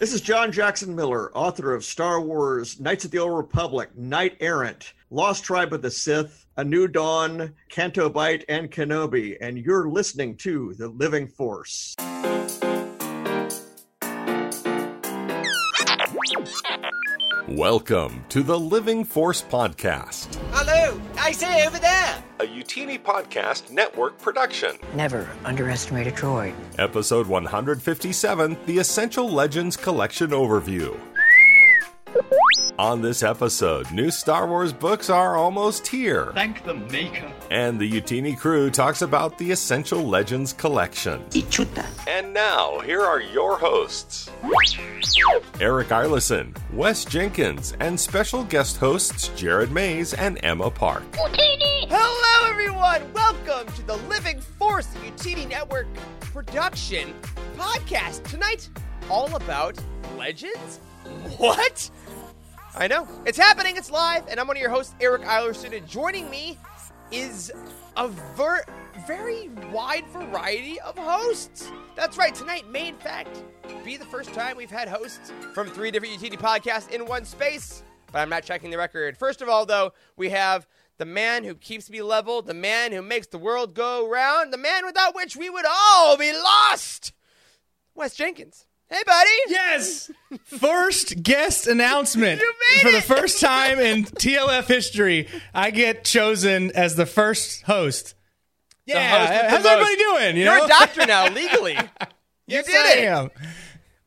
This is John Jackson Miller, author of Star Wars, Knights of the Old Republic, Knight Errant, Lost Tribe of the Sith, A New Dawn, Canto Bight, and Kenobi, and you're listening to The Living Force. Welcome to the Living Force Podcast, Hello, I say over there. A Youtini Podcast Network production. Never underestimate a droid. Episode 157 The Essential Legends Collection Overview. On this episode, new Star Wars books are almost here, Thank the Maker. and the Youtini crew talks about the Essential Legends Collection. Ichuta. And now, here are your hosts Eric Eilerson, Wes Jenkins, and special guest hosts Jared Mayes and Emma Parke. Utini! Hello, everyone. Welcome to the Living Force Youtini Network production podcast. Tonight, all about legends. What? I know. It's happening. It's live. And I'm one of your hosts, Eric Eilerson. And joining me is a ver- very wide variety of hosts. That's right. Tonight may, in fact, be the first time we've had hosts from three different Youtini podcasts in one space. But I'm not checking the record. First of all, though, we have the man who keeps me level, the man who makes the world go round, the man without which we would all be lost. Wes Jenkins. Hey, buddy. Yes! First guest announcement. You made For the first time in TLF history, I get chosen as the first host. Yeah, host with the how's most. everybody doing? You You're know? a doctor now, legally. You Yes, did I it. am.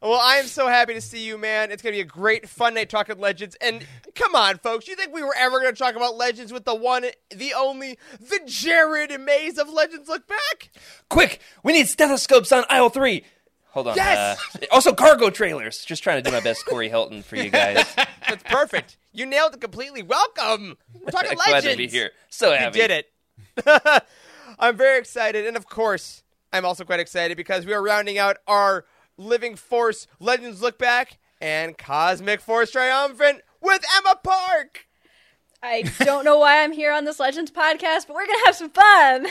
Well, I am so happy to see you, man. It's going to be a great, fun night talking Legends. And come on, folks. You think we were ever going to talk about Legends with the one, the only, the Jared Mayes of Legends Lookback? Quick, we need stethoscopes on aisle three. Hold on. Yes! uh, also, cargo trailers. Just trying to do my best, Corey Hilton, for you guys. That's perfect. you nailed it completely. Welcome. We're talking Glad Legends. to be here. So You did it. I'm very excited. And of course, I'm also quite excited because we are rounding out our Living Force Legends Lookback and Cosmic Force Triumphant with Emma Parke. I don't know why I'm here on this Legends podcast, but we're gonna have some fun.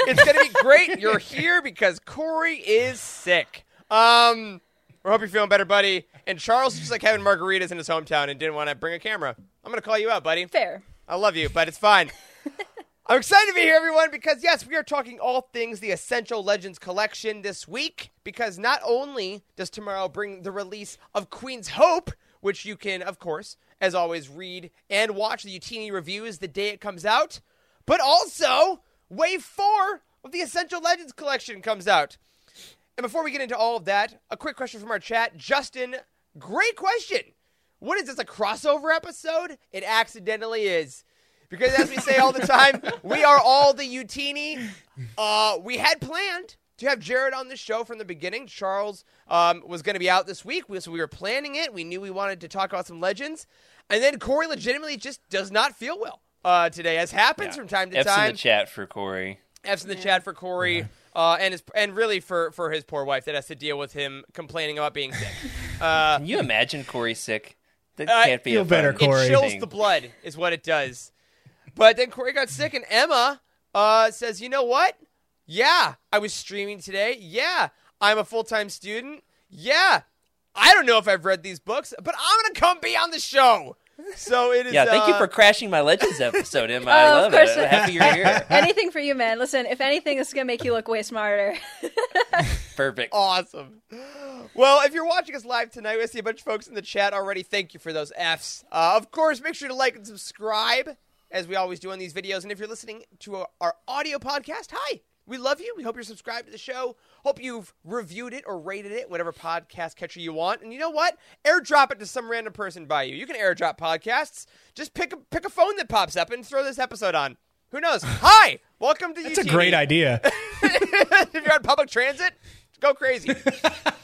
It's gonna be great. You're here because Corey is sick. Um, we hope you're feeling better, buddy. And Charles is just like having margaritas in his hometown and didn't want to bring a camera. I'm gonna call you out, buddy. Fair. I love you, but it's fine. I'm excited to be here, everyone, because yes, we are talking all things the Essential Legends collection this week. Because not only does tomorrow bring the release of Queen's Hope, which you can, of course, as always, read and watch the Youtini reviews the day it comes out, but also Wave 4 of the Essential Legends collection comes out. And before we get into all of that, a quick question from our chat. Justin, great question. What is this, a crossover episode? It accidentally is. Because as we say all the time, we are all the Youtini. Uh, we had planned to have Jared on the show from the beginning. Charles um, was going to be out this week, so we were planning it. We knew we wanted to talk about some legends. And then Corey legitimately just does not feel well uh, today, as happens from time to F's time. in the chat for Corey. F's in the chat for Corey, uh, and his and really for for his poor wife that has to deal with him complaining about being sick. Uh, Can you imagine Corey sick? That Uh, can't be feel a better, fun Corey. it chills thing. the blood, is what it does. But then Corey got sick, and Emma uh, says, "You know what? Yeah, I was streaming today. Yeah, I'm a full time student. Yeah, I don't know if I've read these books, but I'm gonna come be on the show." So it is. Yeah, thank you uh, for crashing my Legends episode, Emma. I Oh, of love course. it. Happy you're here. Anything for you, man. Listen, if anything, this is gonna make you look way smarter. Perfect. awesome. Well, if you're watching us live tonight, we see a bunch of folks in the chat already. Thank you for those Fs. Uh, of course, make sure to like and subscribe, as we always do on these videos. And if you're listening to our, our audio podcast, hi. We love you. We hope you're subscribed to the show. Hope you've reviewed it or rated it, whatever podcast catcher you want. And you know what? Airdrop it to some random person by you. You can airdrop podcasts. Just pick a pick a phone that pops up and throw this episode on. Who knows? Hi, welcome to That's a great idea. if you're on public transit, go crazy.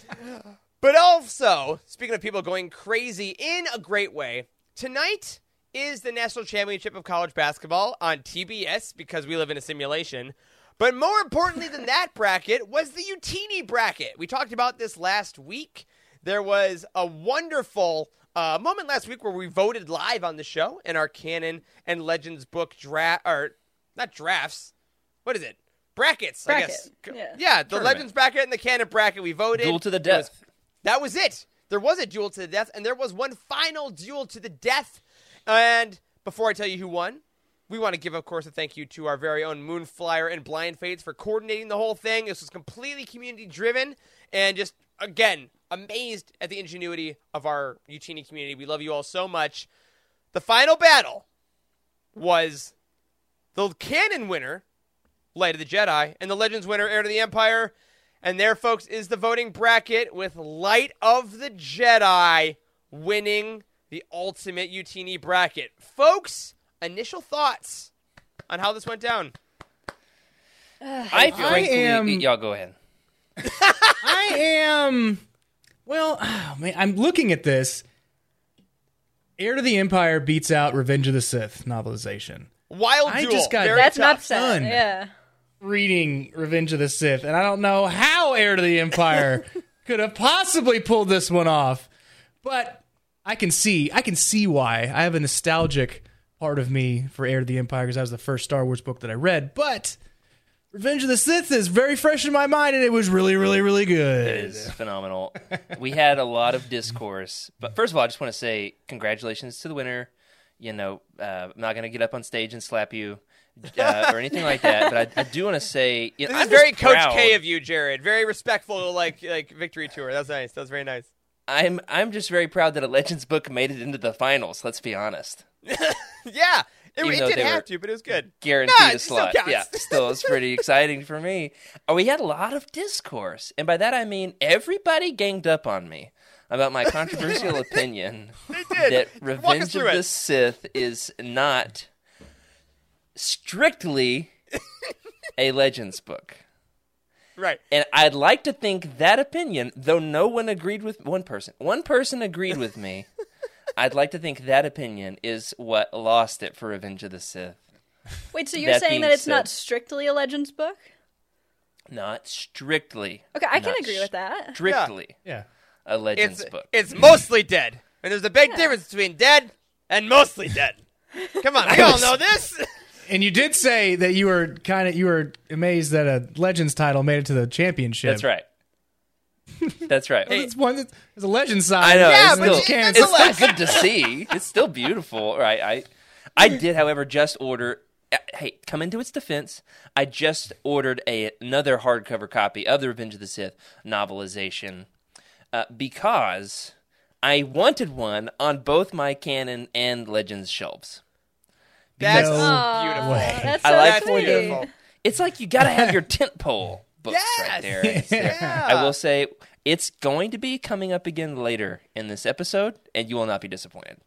but also, speaking of people going crazy in a great way, tonight is the National Championship of College Basketball on TBS because we live in a simulation. But more importantly than that bracket was the Youtini bracket. We talked about this last week. There was a wonderful uh, moment last week where we voted live on the show in our canon and legends book draft, or not drafts. What is it? Brackets, I guess. yeah. Yeah, the Tournament. legends bracket and the canon bracket. We voted. Duel to the It was- death. that was it. there was a duel to the death, and there was one final duel to the death. And before I tell you who won, we want to give, of course, a thank you to our very own Moonflyer and Blind Fates for coordinating the whole thing. This was completely community driven and just, again, amazed at the ingenuity of our Youtini community. We love you all so much. The final battle was the canon winner, Light of the Jedi, and the Legends winner, Heir to the Empire. And there, folks, is the voting bracket with Light of the Jedi winning the ultimate Youtini bracket. Folks, initial thoughts on how this went down. Uh, I frankly, am- y'all go ahead. I am. Well, oh, man, I'm looking at this. Heir to the Empire beats out Revenge of the Sith novelization. Wild I duel. just got- Very That's not tough. upset. Yeah. Reading Revenge of the Sith, and I don't know how Heir to the Empire could have possibly pulled this one off, but I can see, I can see why. I have a nostalgic part of me for Heir to the Empire because that was the first Star Wars book that I read, but. Revenge of the Sith is very fresh in my mind, and it was really, really, really good. It is phenomenal. we had a lot of discourse, but first of all, I just want to say congratulations to the winner. You know, uh, I'm not going to get up on stage and slap you uh, or anything like that, but I, I do want to say you know, This I'm is very just Coach proud. K of you, Jared. Very respectful, like like victory tour. That was nice. That was very nice. I'm I'm just very proud that a Legends book made it into the finals. Let's be honest. Yeah, it, it didn't have to, but it was good. Guaranteed Nah, a it still slot. Yeah, still it's pretty exciting for me. Uh, We had a lot of discourse, and by that I mean everybody ganged up on me about my controversial opinion did. that Revenge of it. the Sith is not strictly a Legends book. Right. And I'd like to think that opinion, though no one agreed with one person, one person agreed with me. I'd like to think that opinion is what lost it for Revenge of the Sith. Wait, so you're That saying that it's said- not strictly a Legends book? Not strictly. Okay, I can agree with that. Strictly Yeah. a Legends It's book. it's mostly dead, and there's a big difference between dead and mostly dead. Come on, we all know this. And you did say that you were kind of you were amazed that a Legends title made it to the championship. That's right. That's right. Well, it's one that's it's a Legends side. I know. Yeah, it's but still, you can't it's still good to see. It's still beautiful. Right. I I did, however, just order uh, hey, come into its defense. I just ordered a another hardcover copy of the Revenge of the Sith novelization uh, because I wanted one on both my canon and Legends shelves. That's No Aw, beautiful. That's I like sweet. wonderful. It's like you got to have your tent pole books Yes! right there. It's there. Yeah. I will say it's going to be coming up again later in this episode, and you will not be disappointed.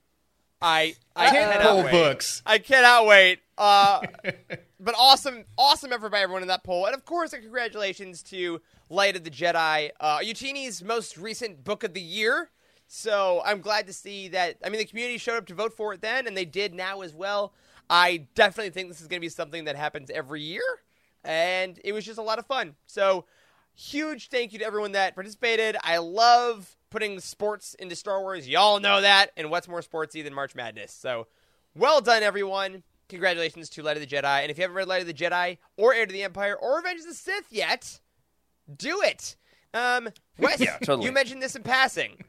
I I cannot Poll wait. books. I cannot wait. Uh, but awesome, awesome effort by everyone in that poll, and of course, a congratulations to Light of the Jedi, uh, Youtini's most recent book of the year. So I'm glad to see that. I mean, the community showed up to vote for it then, and they did now as well. I definitely think this is going to be something that happens every year, and it was just a lot of fun. So huge thank you to everyone that participated. I love putting sports into Star Wars. Y'all know that. And what's more sportsy than March Madness? So well done, everyone. Congratulations to Light of the Jedi. And if you haven't read Light of the Jedi or Heir to the Empire or Revenge of the Sith yet, do it. Um, Wes, Yeah, totally. you mentioned this in passing,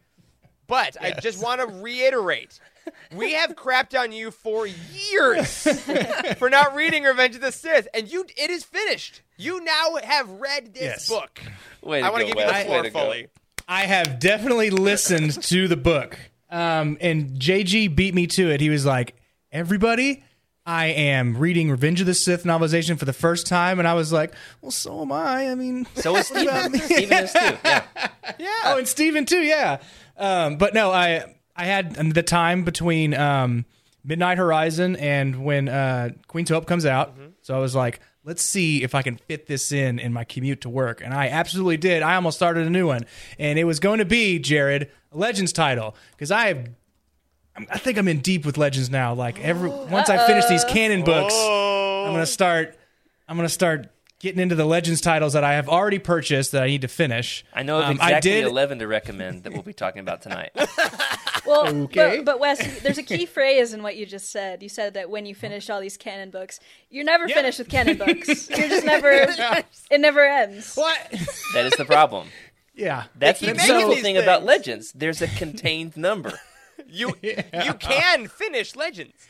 but I just want to reiterate. We have crapped on you for years for not reading Revenge of the Sith, and you it is finished. You now have read this Yes. book. Way to I want to go, give you the Wes. Floor to go. fully. I have definitely listened to the book. Um, and JG beat me to it. He was like, "Everybody, I am reading Revenge of the Sith novelization for the first time," and I was like, "Well, so am I. I mean, So is Steven. Steven is too. Yeah. oh, and Steven too, yeah. Um, but no, I I had the time between um, Midnight Horizon and when uh, Queen's Hope comes out, so I was like, let's see if I can fit this in in my commute to work, and I absolutely did. I almost started a new one, and it was going to be Jared a Legends title because I have. I think I'm in deep with Legends now. Like every once I finish these canon books, I'm gonna start. I'm gonna start getting into the Legends titles that I have already purchased that I need to finish. I know of Um, exactly I did. 11 to recommend that we'll be talking about tonight. Well, Okay. but, but Wes, there's a key phrase in what you just said. You said that when you finish all these canon books, you're never finished with canon books. You're just never. It never ends. What? That is the problem. Yeah. That's the keep making beautiful these thing about. Legends. There's a contained number. You you can finish Legends.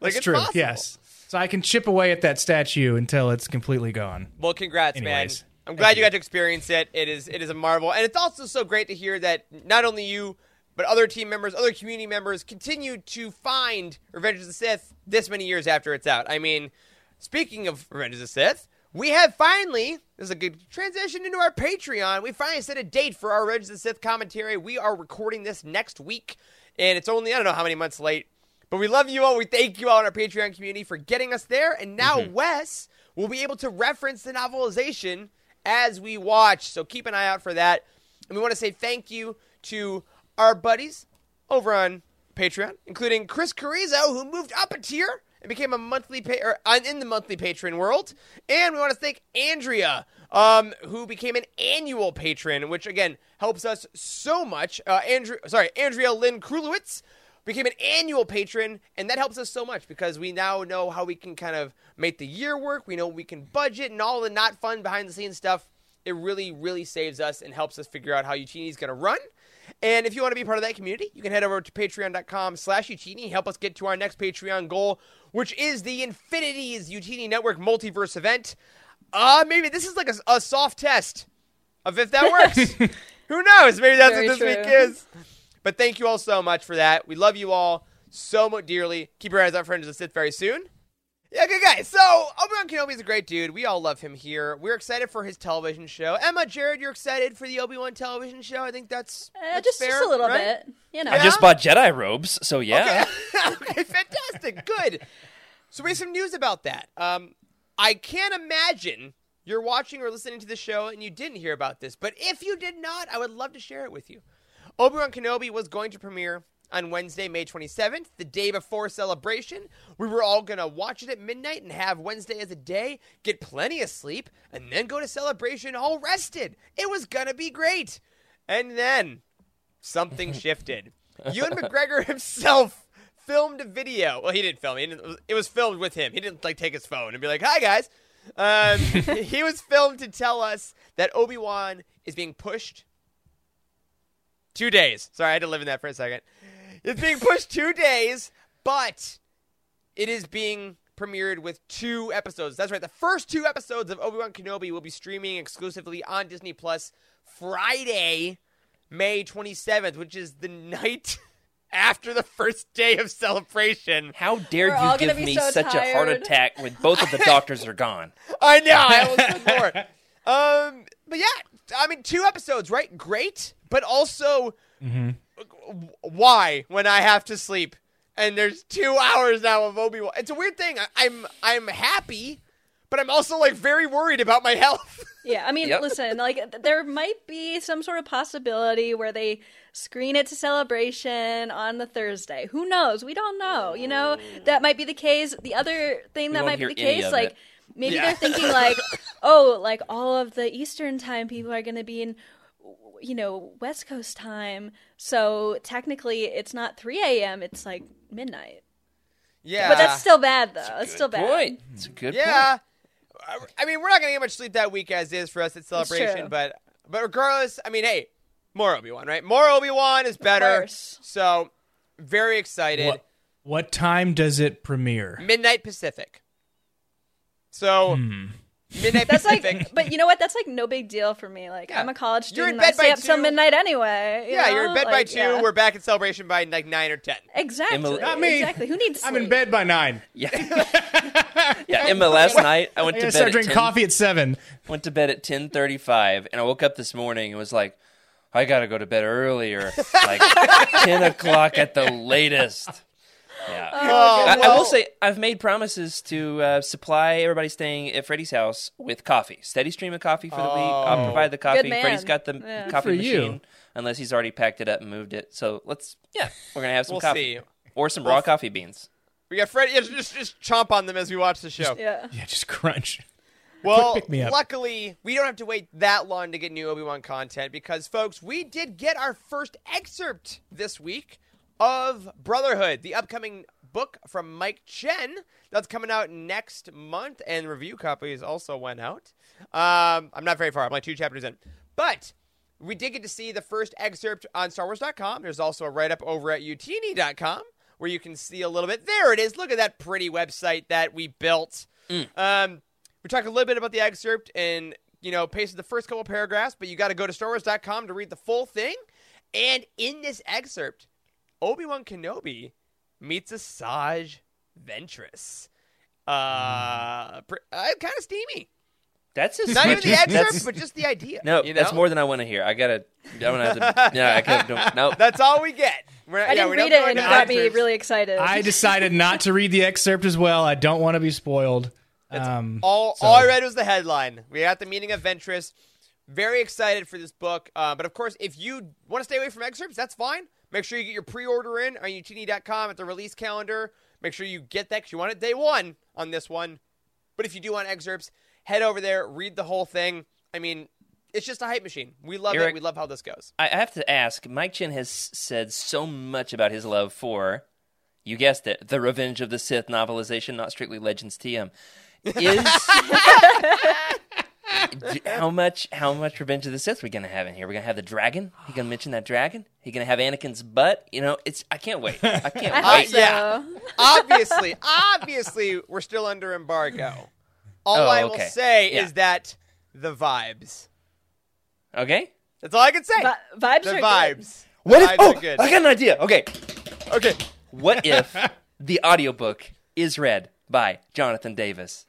Like It's it's true. possible. Yes. So I can chip away at that statue until it's completely gone. Well, congrats, Anyways, man. I'm glad you got to experience it. It is it is a marvel, and it's also so great to hear that not only you, but other team members, other community members, continue to find Revenge of the Sith this many years after it's out. I mean, speaking of Revenge of the Sith, we have finally. This is a good transition into our Patreon. We finally set a date for our Revenge of the Sith commentary. We are recording this next week, and it's only I don't know how many months late. But we love you all. We thank you all in our Patreon community for getting us there. And now Wes will be able to reference the novelization as we watch. So keep an eye out for that. And we want to say thank you to our buddies over on Patreon, including Chris Carrizo, who moved up a tier and became a monthly pa- or uh, in the monthly patron world. And we want to thank Andrea, um, who became an annual patron, which again helps us so much. Uh, Andrew, sorry, Andrea Lynn Krulowitz became an annual patron, and that helps us so much because we now know how we can kind of make the year work. We know we can budget and all the not fun behind the scenes stuff. It really, really saves us and helps us figure out how Youtini is going to run. And if you want to be part of that community, you can head over to patreon.com slash Youtini. Help us get to our next Patreon goal, which is the Infinities Youtini Network Multiverse event. Uh, maybe this is like a, a soft test of if that works. Who knows? Maybe that's Very what this week is. But thank you all so much for that. We love you all so much dearly. Keep your eyes out for Friends of the Sith very soon. Yeah, good guys. So Obi-Wan Kenobi is a great dude. We all love him here. We're excited for his television show. Emma, Jared, you're excited for the Obi-Wan television show. I think that's, Uh, that's just, fair, just a little right? bit, you know. I just bought Jedi robes, so yeah. Okay, okay fantastic. Good. So we have some news about that. Um, I can't imagine you're watching or listening to the show and you didn't hear about this, but if you did not, I would love to share it with you. Obi-Wan Kenobi was going to premiere on Wednesday, May 27th, the day before celebration. We were all going to watch it at midnight and have Wednesday as a day, get plenty of sleep, and then go to celebration all rested. It was going to be great. And then something shifted. Ewan McGregor himself filmed a video. Well, he didn't film. Didn't, it was filmed with him. He didn't like take his phone and be like, "Hi guys." Um, he was filmed to tell us that Obi Wan is being pushed two days. Sorry, I had to live in that for a second. It's being pushed two days, but it is being premiered with two episodes. That's right. The first two episodes of Obi Wan Kenobi will be streaming exclusively on Disney Plus Friday, May 27th, which is the night after the first day of celebration. How dare We're you give me so such a heart attack when both of the doctors are gone? I know. I almost said more. Um, but yeah, I mean, two episodes, right? Great, but also w- why when I have to sleep and there's two hours now of Obi Wan? It's a weird thing. I, I'm I'm happy, but I'm also like very worried about my health. Yeah, I mean, Yep. listen, like there might be some sort of possibility where they screen it to celebration on the Thursday. Who knows? We don't know. You know, mm. that might be the case. The other thing that might be the case, like it. maybe Yeah. they're thinking like, oh, like all of the Eastern time people are going to be in you know, West Coast time. So technically it's not 3 a.m., it's like midnight. yeah, But that's still bad, though. It's still bad. Point. It's a good point. yeah. I- I mean, we're not gonna get much sleep that week as is for us at celebration, but but regardless, I mean, hey, more Obi Wan, right? More Obi Wan is better. So very excited. What what time does it premiere? Midnight Pacific. So Hmm. Midnight That's Pacific. like, but you know what? That's like no big deal for me. Like, Yeah. I'm a college student. You're in student. I bed by stay up till midnight anyway. you yeah, you're in know? bed by two. yeah. We're back at celebration by like nine or ten. exactly. Emily- Not me. Exactly. Who needs? Sleep? I'm in bed by nine. Yeah. yeah, Emma, last night I went I to gotta bed start drinking coffee at seven. went to bed at 10:35 and I woke up this morning and was like I got to go to bed earlier, like 10 o'clock at the latest. Yeah. Oh, I, I will say I've made promises to uh, supply everybody staying at Freddie's house with coffee, steady stream of coffee for the week. I'll provide the coffee. man. Freddie's got the Yeah. coffee for you. machine, unless he's already packed it up and moved it. So let's, yeah, we're gonna have some We'll coffee see. or some raw coffee beans. We got Freddy. Yeah, just just chomp on them as we watch the show. Yeah. Yeah, just crunch. Well, me up. luckily, we don't have to wait that long to get new Obi Wan content because, folks, we did get our first excerpt this week of Brotherhood, the upcoming book from Mike Chen that's coming out next month, and review copies also went out. Um, I'm not very far, I'm like two chapters in. But we did get to see the first excerpt on StarWars.com. There's also a write up over at youtini.com where you can see a little bit. There it is. Look at that pretty website that we built. Mm. Um, we talked a little bit about the excerpt and, you know, pasted the first couple paragraphs, but you got to go to StarWars.com to read the full thing. And in this excerpt, Obi Wan Kenobi meets Asajj Ventress. Uh, mm. uh kind of steamy. That's not even the excerpt, but just the idea. No, you know? that's more than I want to hear. I gotta. I'm gonna have to. Yeah, I can't. No, that's all we get. Not, I didn't yeah, read it, and it got me really excited. I decided not to read the excerpt as well. I don't want to be spoiled. Um, all, so. all I read was the headline. We got the meeting of Ventress. Very excited for this book. Uh, but of course, if you want to stay away from excerpts, that's fine. Make sure you get your pre-order in on youtini.com at the release calendar. Make sure you get that because you want it day one on this one. But if you do want excerpts, head over there, read the whole thing. I mean, it's just a hype machine. We love Eric, it. We love how this goes. I have to ask. Mike Chen has said so much about his love for, you guessed it, the Revenge of the Sith novelization, not strictly Legends TM. Is how much? How much Revenge of the Sith are we gonna have in here? We're gonna have the dragon. He gonna mention that dragon? He gonna have Anakin's butt? You know, it's. I can't wait. I can't I wait. So. Yeah, obviously, obviously, we're still under embargo. All oh, I will say yeah. is that the vibes. Okay, that's all I can say. vibes the are vibes. Good. What if? Oh, I got an idea. Okay, okay. What if the audiobook is read by Jonathan Davis,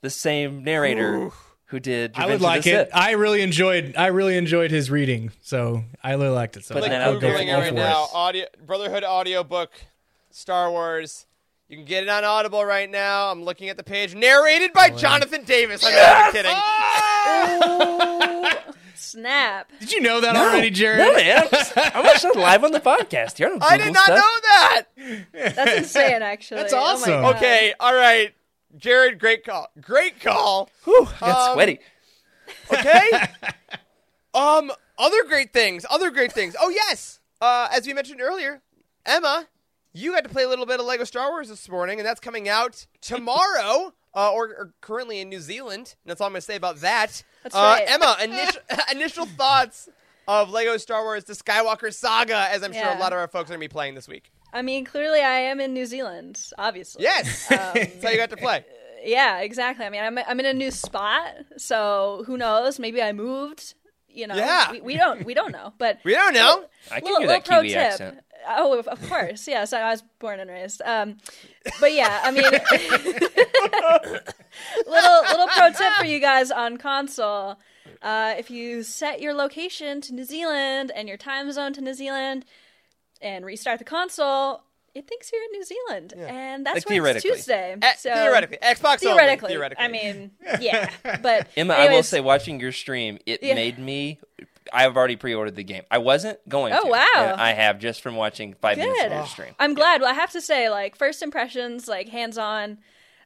the same narrator Ooh. Who did? Revenge I would like it. I really enjoyed. I really enjoyed his reading, so I really liked it. So like I'll go for, right now. Audio Brotherhood audiobook, Star Wars. You can get it on Audible right now. I'm looking at the page. Narrated by oh, Jonathan Davis. I'm yes! not kidding. Oh, snap. Did you know that no, already, Jared? No, man. I'm actually live on the podcast here. I, I did not stuff. know that. That's insane, actually. That's oh awesome. Oh okay, all right. Jared, great call. Great call. Whew, got um, sweaty. Okay. um, other great things. Other great things. Oh, yes. Uh, as we mentioned earlier, Emma you got to play a little bit of Lego Star Wars this morning, and that's coming out tomorrow, uh, or, or, currently in New Zealand. And that's all I'm going to say about that. That's uh, right. Emma, initial, initial thoughts of Lego Star Wars: The Skywalker Saga, as I'm yeah. sure a lot of our folks are going to be playing this week. I mean, clearly, I am in New Zealand, obviously. Yes, um, that's how you got to play. Yeah, exactly. I mean, I'm I'm in a new spot, so who knows? Maybe I moved. You know, yeah. we, we don't we don't know, but we don't know. I can little, hear that Kiwi accent. Oh, of course. Yes, I was born and raised. Um, but yeah, I mean, little little pro tip for you guys on console: uh, if you set your location to New Zealand and your time zone to New Zealand, and restart the console, it thinks you're in New Zealand, yeah. and that's like why it's Tuesday. Uh, so, theoretically, Xbox theoretically, only. theoretically. I mean, yeah, but Emma, anyways, I will say, watching your stream, it yeah. made me I've already pre-ordered the game. I wasn't going oh, to. wow. I have just from watching five Good. minutes of your stream. I'm glad. Well, I have to say, like, first impressions, like, hands-on,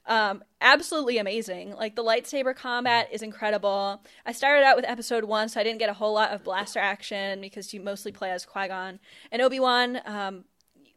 um, absolutely amazing. Like, the lightsaber combat is incredible. I started out with episode one, so I didn't get a whole lot of blaster action because you mostly play as Qui-Gon. And Obi-Wan, um,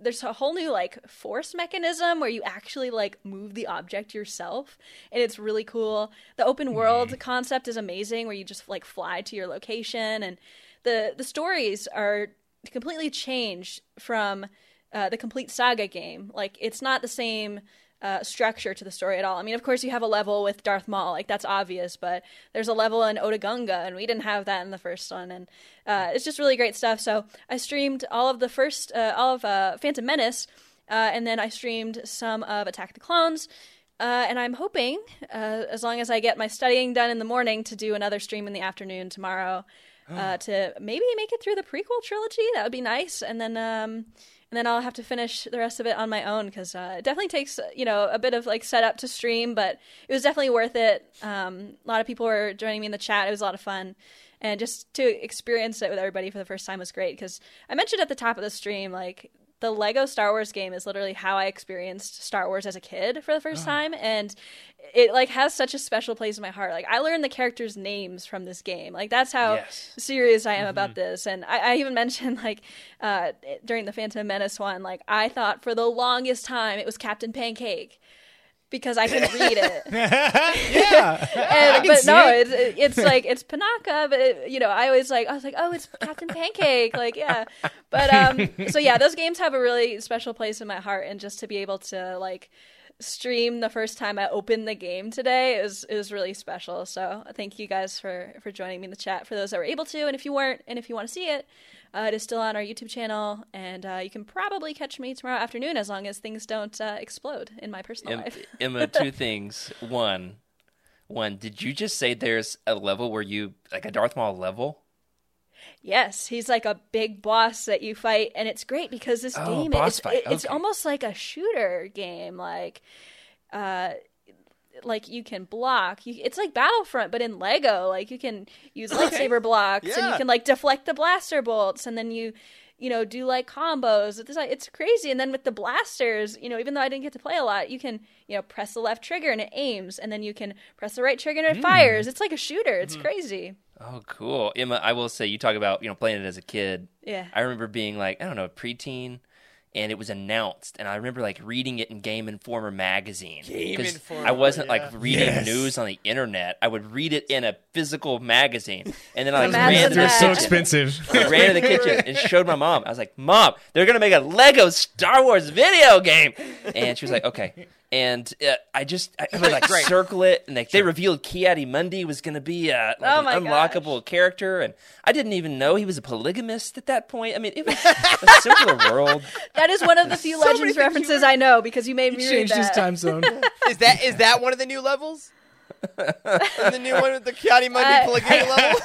there's a whole new like force mechanism where you actually like move the object yourself and it's really cool the open world mm. concept is amazing where you just like fly to your location and the the stories are completely changed from uh, the complete saga game like it's not the same uh, structure to the story at all. I mean, of course, you have a level with Darth Maul, like that's obvious, but there's a level in Otoh Gunga, and we didn't have that in the first one, and uh, it's just really great stuff. So I streamed all of the first, uh, all of uh, Phantom Menace, uh, and then I streamed some of Attack the Clones. Uh, and I'm hoping, as long as I get my studying done in the morning, to do another stream in the afternoon tomorrow, to maybe make it through the prequel trilogy. That would be nice. And then um, and then I'll have to finish the rest of it on my own because uh, it definitely takes you know a bit of like setup to stream, but it was definitely worth it. Um, a lot of people were joining me in the chat; it was a lot of fun, and just to experience it with everybody for the first time was great. Because I mentioned at the top of the stream, like the Lego Star Wars game is literally how I experienced Star Wars as a kid for the first oh. time, and it like has such a special place in my heart. Like I learned the characters' names from this game. Like that's how yes. serious I am mm-hmm. about this. And I, I even mentioned like uh, during the Phantom Menace one, like I thought for the longest time it was Captain Pancake. Because I can read it. yeah. And, but no, it. it's it's like it's Panaka, but it, you know, I always like I was like, oh, it's Captain Pancake, like yeah. But um, so yeah, those games have a really special place in my heart, and just to be able to like stream the first time I opened the game today is is really special. So thank you guys for for joining me in the chat. For those that were able to, and if you weren't, and if you want to see it. Uh, it is still on our YouTube channel, and uh, you can probably catch me tomorrow afternoon as long as things don't uh, explode in my personal Em- life. Emma, two things. One, one. Did you just say there's a level where you like a Darth Maul level? Yes, he's like a big boss that you fight, and it's great because this Oh, game it's, it- it's okay. almost like a shooter game. Like, uh, like you can block. You, it's like Battlefront, but in Lego. Like you can use lightsaber blocks, and you can like deflect the blaster bolts, and then you. You know, do like combos. It's, like- it's crazy. And then with the blasters, you know, even though I didn't get to play a lot, you can, you know, press the left trigger and it aims, and then you can press the right trigger and it hmm. fires. It's like a shooter. It's mm-hmm. crazy. Oh, cool. Emma, I will say you talk about you know playing it as a kid. Yeah. I remember being like I don't know a preteen, and it was announced, and I remember like reading it in Game Informer magazine. Game 'Cause Informer, I wasn't yeah. like reading Yes. news on the internet. I would read it in a physical magazine, and then I like ran to the that. so expensive. I ran to the kitchen and showed my mom. I was like, "Mom, they're gonna make a Lego Star Wars video game," and she was like, "Okay." And uh, I just I would like Great. circle it, and like they revealed Ki-Adi-Mundi was gonna be uh, like Oh an my unlockable character, and I didn't even know he was a polygamist at that point. I mean, it was a simpler world. That is one of the few So Legends things you references I know because you made me read Changed his time zone. Is that is that one of the new levels? and the new one with the Ki-Adi-Mundi Uh, polygamy level?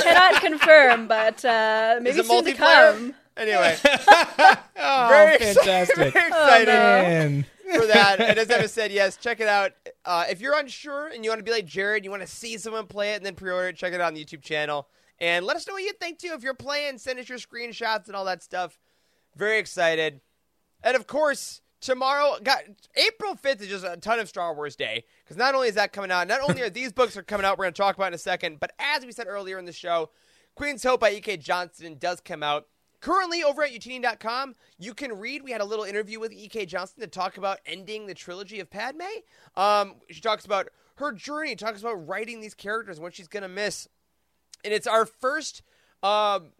Cannot confirm, but uh, maybe Is it soon to come. Anyway, Oh, very excited, fantastic. very excited Man. For that. And as Emma said, yes, check it out. Uh, if you're unsure and you want to be like Jared, you want to see someone play it and then pre-order it, check it out on the YouTube channel. And let us know what you think too. If you're playing, send us your screenshots and all that stuff. Very excited. And of course, tomorrow, got April 5th is just a ton of Star Wars Day because not only is that coming out, not only are these books are coming out, we're going to talk about in a second, but as we said earlier in the show, Queen's Hope by E.K. Johnston does come out. Currently over at youtini.com, you can read. We had a little interview with E.K. Johnston to talk about ending the trilogy of Padme. Um, she talks about her journey, talks about writing these characters and what she's going to miss. And it's our first um,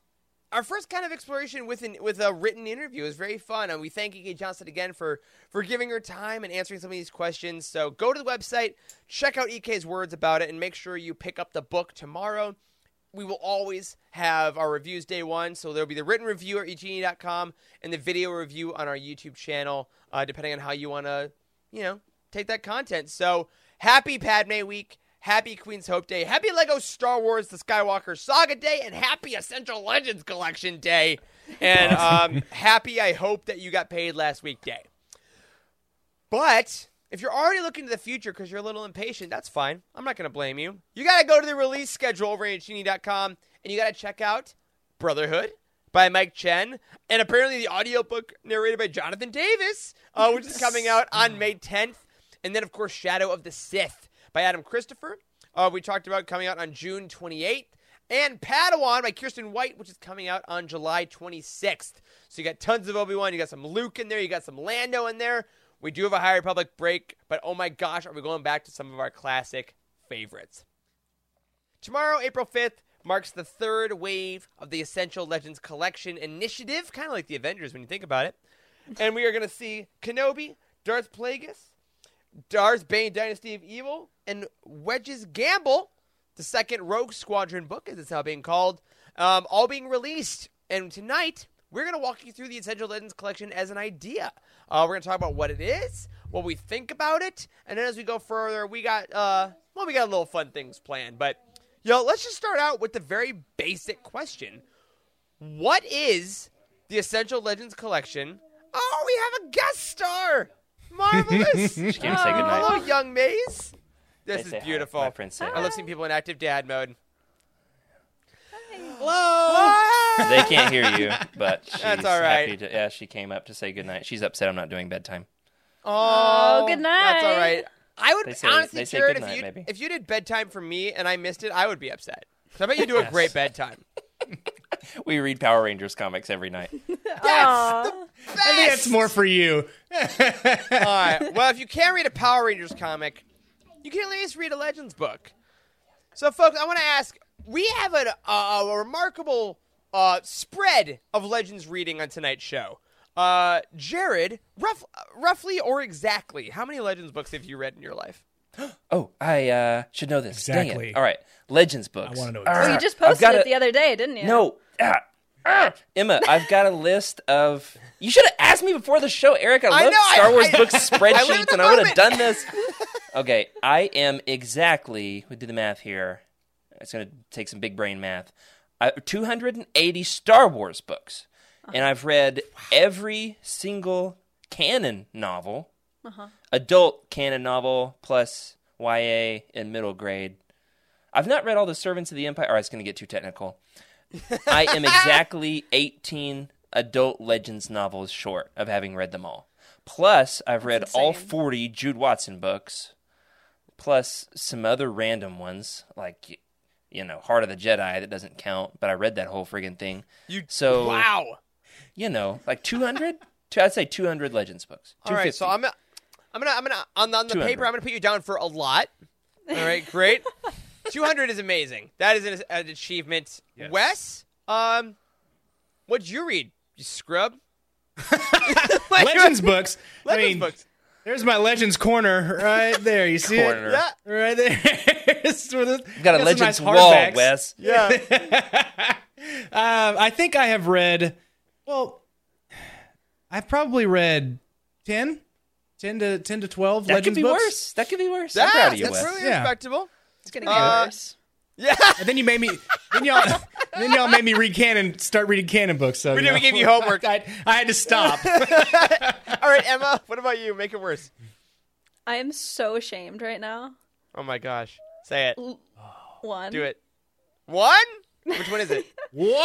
our first kind of exploration with an, with a written interview is very fun, and we thank E.K. Johnston again for for giving her time and answering some of these questions. So go to the website, check out E.K.'s words about it, and make sure you pick up the book tomorrow. We will always have our reviews day one, so there'll be the written review at youtini.com and the video review on our YouTube channel, uh, depending on how you want to, you know, take that content. So happy Padme Week. Happy Queen's Hope Day. Happy Lego Star Wars The Skywalker Saga Day. And happy Essential Legends Collection Day. And um, happy, I hope that you got paid last week day. But if you're already looking to the future because you're a little impatient, that's fine. I'm not going to blame you. You got to go to the release schedule over at youtini.com and you got to check out Brotherhood by Mike Chen and apparently the audiobook narrated by Jonathan Davis, uh, which is coming out on May 10th. And then, of course, Shadow of the Sith by Adam Christopher. Uh, we talked about coming out on June 28th. And Padawan by Kiersten White, which is coming out on July 26th. So you got tons of Obi Wan, you got some Luke in there, you got some Lando in there. We do have a High Republic break, but oh my gosh, are we going back to some of our classic favorites? Tomorrow, April 5th, marks the third wave of the Essential Legends Collection initiative, kind of like the Avengers when you think about it. And we are going to see Kenobi, Darth Plagueis, Darth Bane Dynasty of Evil, and Wedge's Gamble, the second Rogue Squadron book, as it's now being called, um, all being released. And tonight, we're going to walk you through the Essential Legends collection as an idea. Uh, we're going to talk about what it is, what we think about it, and then as we go further, we got uh, well, we got a little fun things planned. But yo, let's just start out with the very basic question: What is the Essential Legends collection? Oh, we have a guest star. Marvelous. She came to say goodnight. Hello, young Mayes. This Say is beautiful. My friends say I love seeing people in active dad mode. Hello. They can't hear you, but she's That's all right. happy to, yeah, she came up to say goodnight. She's upset I'm not doing bedtime. Oh, oh good That's all night. right. I would They say- honestly, they say Jared, if night, you maybe. if you did bedtime for me and I missed it, I would be upset. 'Cause I bet you do a Yes. great bedtime. we read Power Rangers comics every night. Aw. I think that's more for you. All right. Well, if you can't read a Power Rangers comic, you can at least read a Legends book. So, folks, I want to ask: We have a, a, a remarkable uh, spread of Legends reading on tonight's show. Uh, Jared, rough, roughly or exactly, how many Legends books have you read in your life? Oh, I uh, should know this. Dang Exactly. it. All right. Legends books. I wanna know Ah, Oh, you just posted it a- the other day, didn't you? No. Ah, ah. Emma, I've got a list of. You should have asked me before the show, Eric. I I love know, I- Star Wars I- books I spreadsheets, the and I would have done this. Okay, I am exactly. We do the math here. It's going to take some big brain math. Uh, I, 280 Star Wars books, uh-huh. and I've read every single canon novel, uh-huh. adult canon novel plus YA and middle grade. I've not read all the Servants of the Empire. Or it's going to get too technical. I am exactly 18 adult Legends novels short of having read them all. Plus, I've read all 40 Jude Watson books, plus some other random ones like you know Heart of the Jedi that doesn't count, but I read that whole friggin' thing. You So wow. you know, like 200. I'd say 200 Legends books. All right, so I'm gonna, I'm gonna, I'm gonna on the, on the 200. paper, I'm gonna put you down for a lot. All right, great. 200 is amazing. That is an, an achievement. Yes. Wes, um, what'd you read? You scrub. Legends books. I Legends mean, books. There's my Legends corner right there. You see Corner. it? Yeah, Right there. It's one the- We've got a some Legends nice wall, hardbacks. Wes. yeah. Um, I think I have read, well, I've probably read 10, 10 to 10 to 12 That Legends could be books. worse. That could be worse. Yeah, I'm proud of you, that's Wes. really Yeah. respectable. It's gonna get Uh, worse. Yeah, And then you made me, then y'all, then y'all made me read canon, start reading canon books. So We did, we know, gave you homework. I, I had to stop. All right, Emma. What about you? Make it worse. I am so ashamed right now. Oh my gosh. Say it. One. Do it. One? Which one is it? One Emma.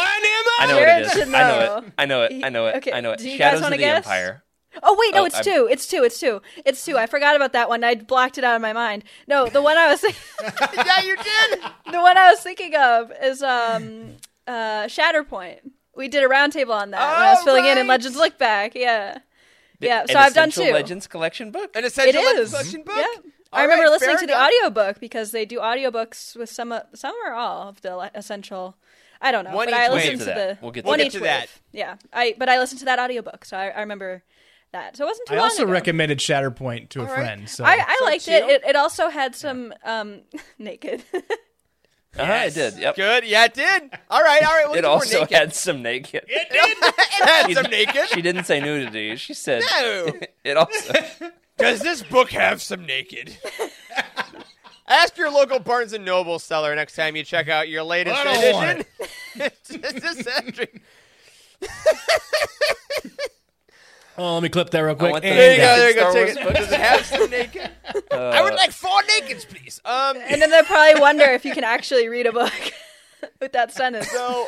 I know Jared what it is. should I know know. it. I know it. I know it. Okay, I know it. do you Shadows of wanna the guess? Empire. Oh wait, no, Oh, it's I'm- two. It's two. It's two. It's two. I forgot about that one. I blocked it out of my mind. No, the one I was yeah, you did. the one I was thinking of is um uh Shatterpoint. We did a roundtable on that when I was Oh, filling in in. Legends Lookback. Yeah, yeah. An So I've done two. Legends collection book. An It essential Legends is. collection book. Yeah. All I remember right, listening fair to the enough. audiobook because they do audiobooks with some some or all of the essential. I don't know, One but each I listened to to the We'll get to one that. each We'll get to wave. Yeah, I but I listened to that audiobook, so I, I remember that. So it wasn't too I long also ago. recommended Shatterpoint to a All right. friend. So I, I So liked it. it. It also had some um naked. Uh-huh, it did. Yep. Good. Yeah, it did. All right. All right. We'll It also naked. had some naked. it did. it had some naked. She didn't say nudity. She said No. it also. Does this book have some naked? Ask your local Barnes and Noble seller next time you check out your latest I don't want edition. It's just entry. Oh, let me clip that real quick. the- There you go. uh, There you go. Star Take it. Does it have some naked? I would like four nakeds, please. Um. and then they'll probably wonder if you can actually read a book with that sentence. So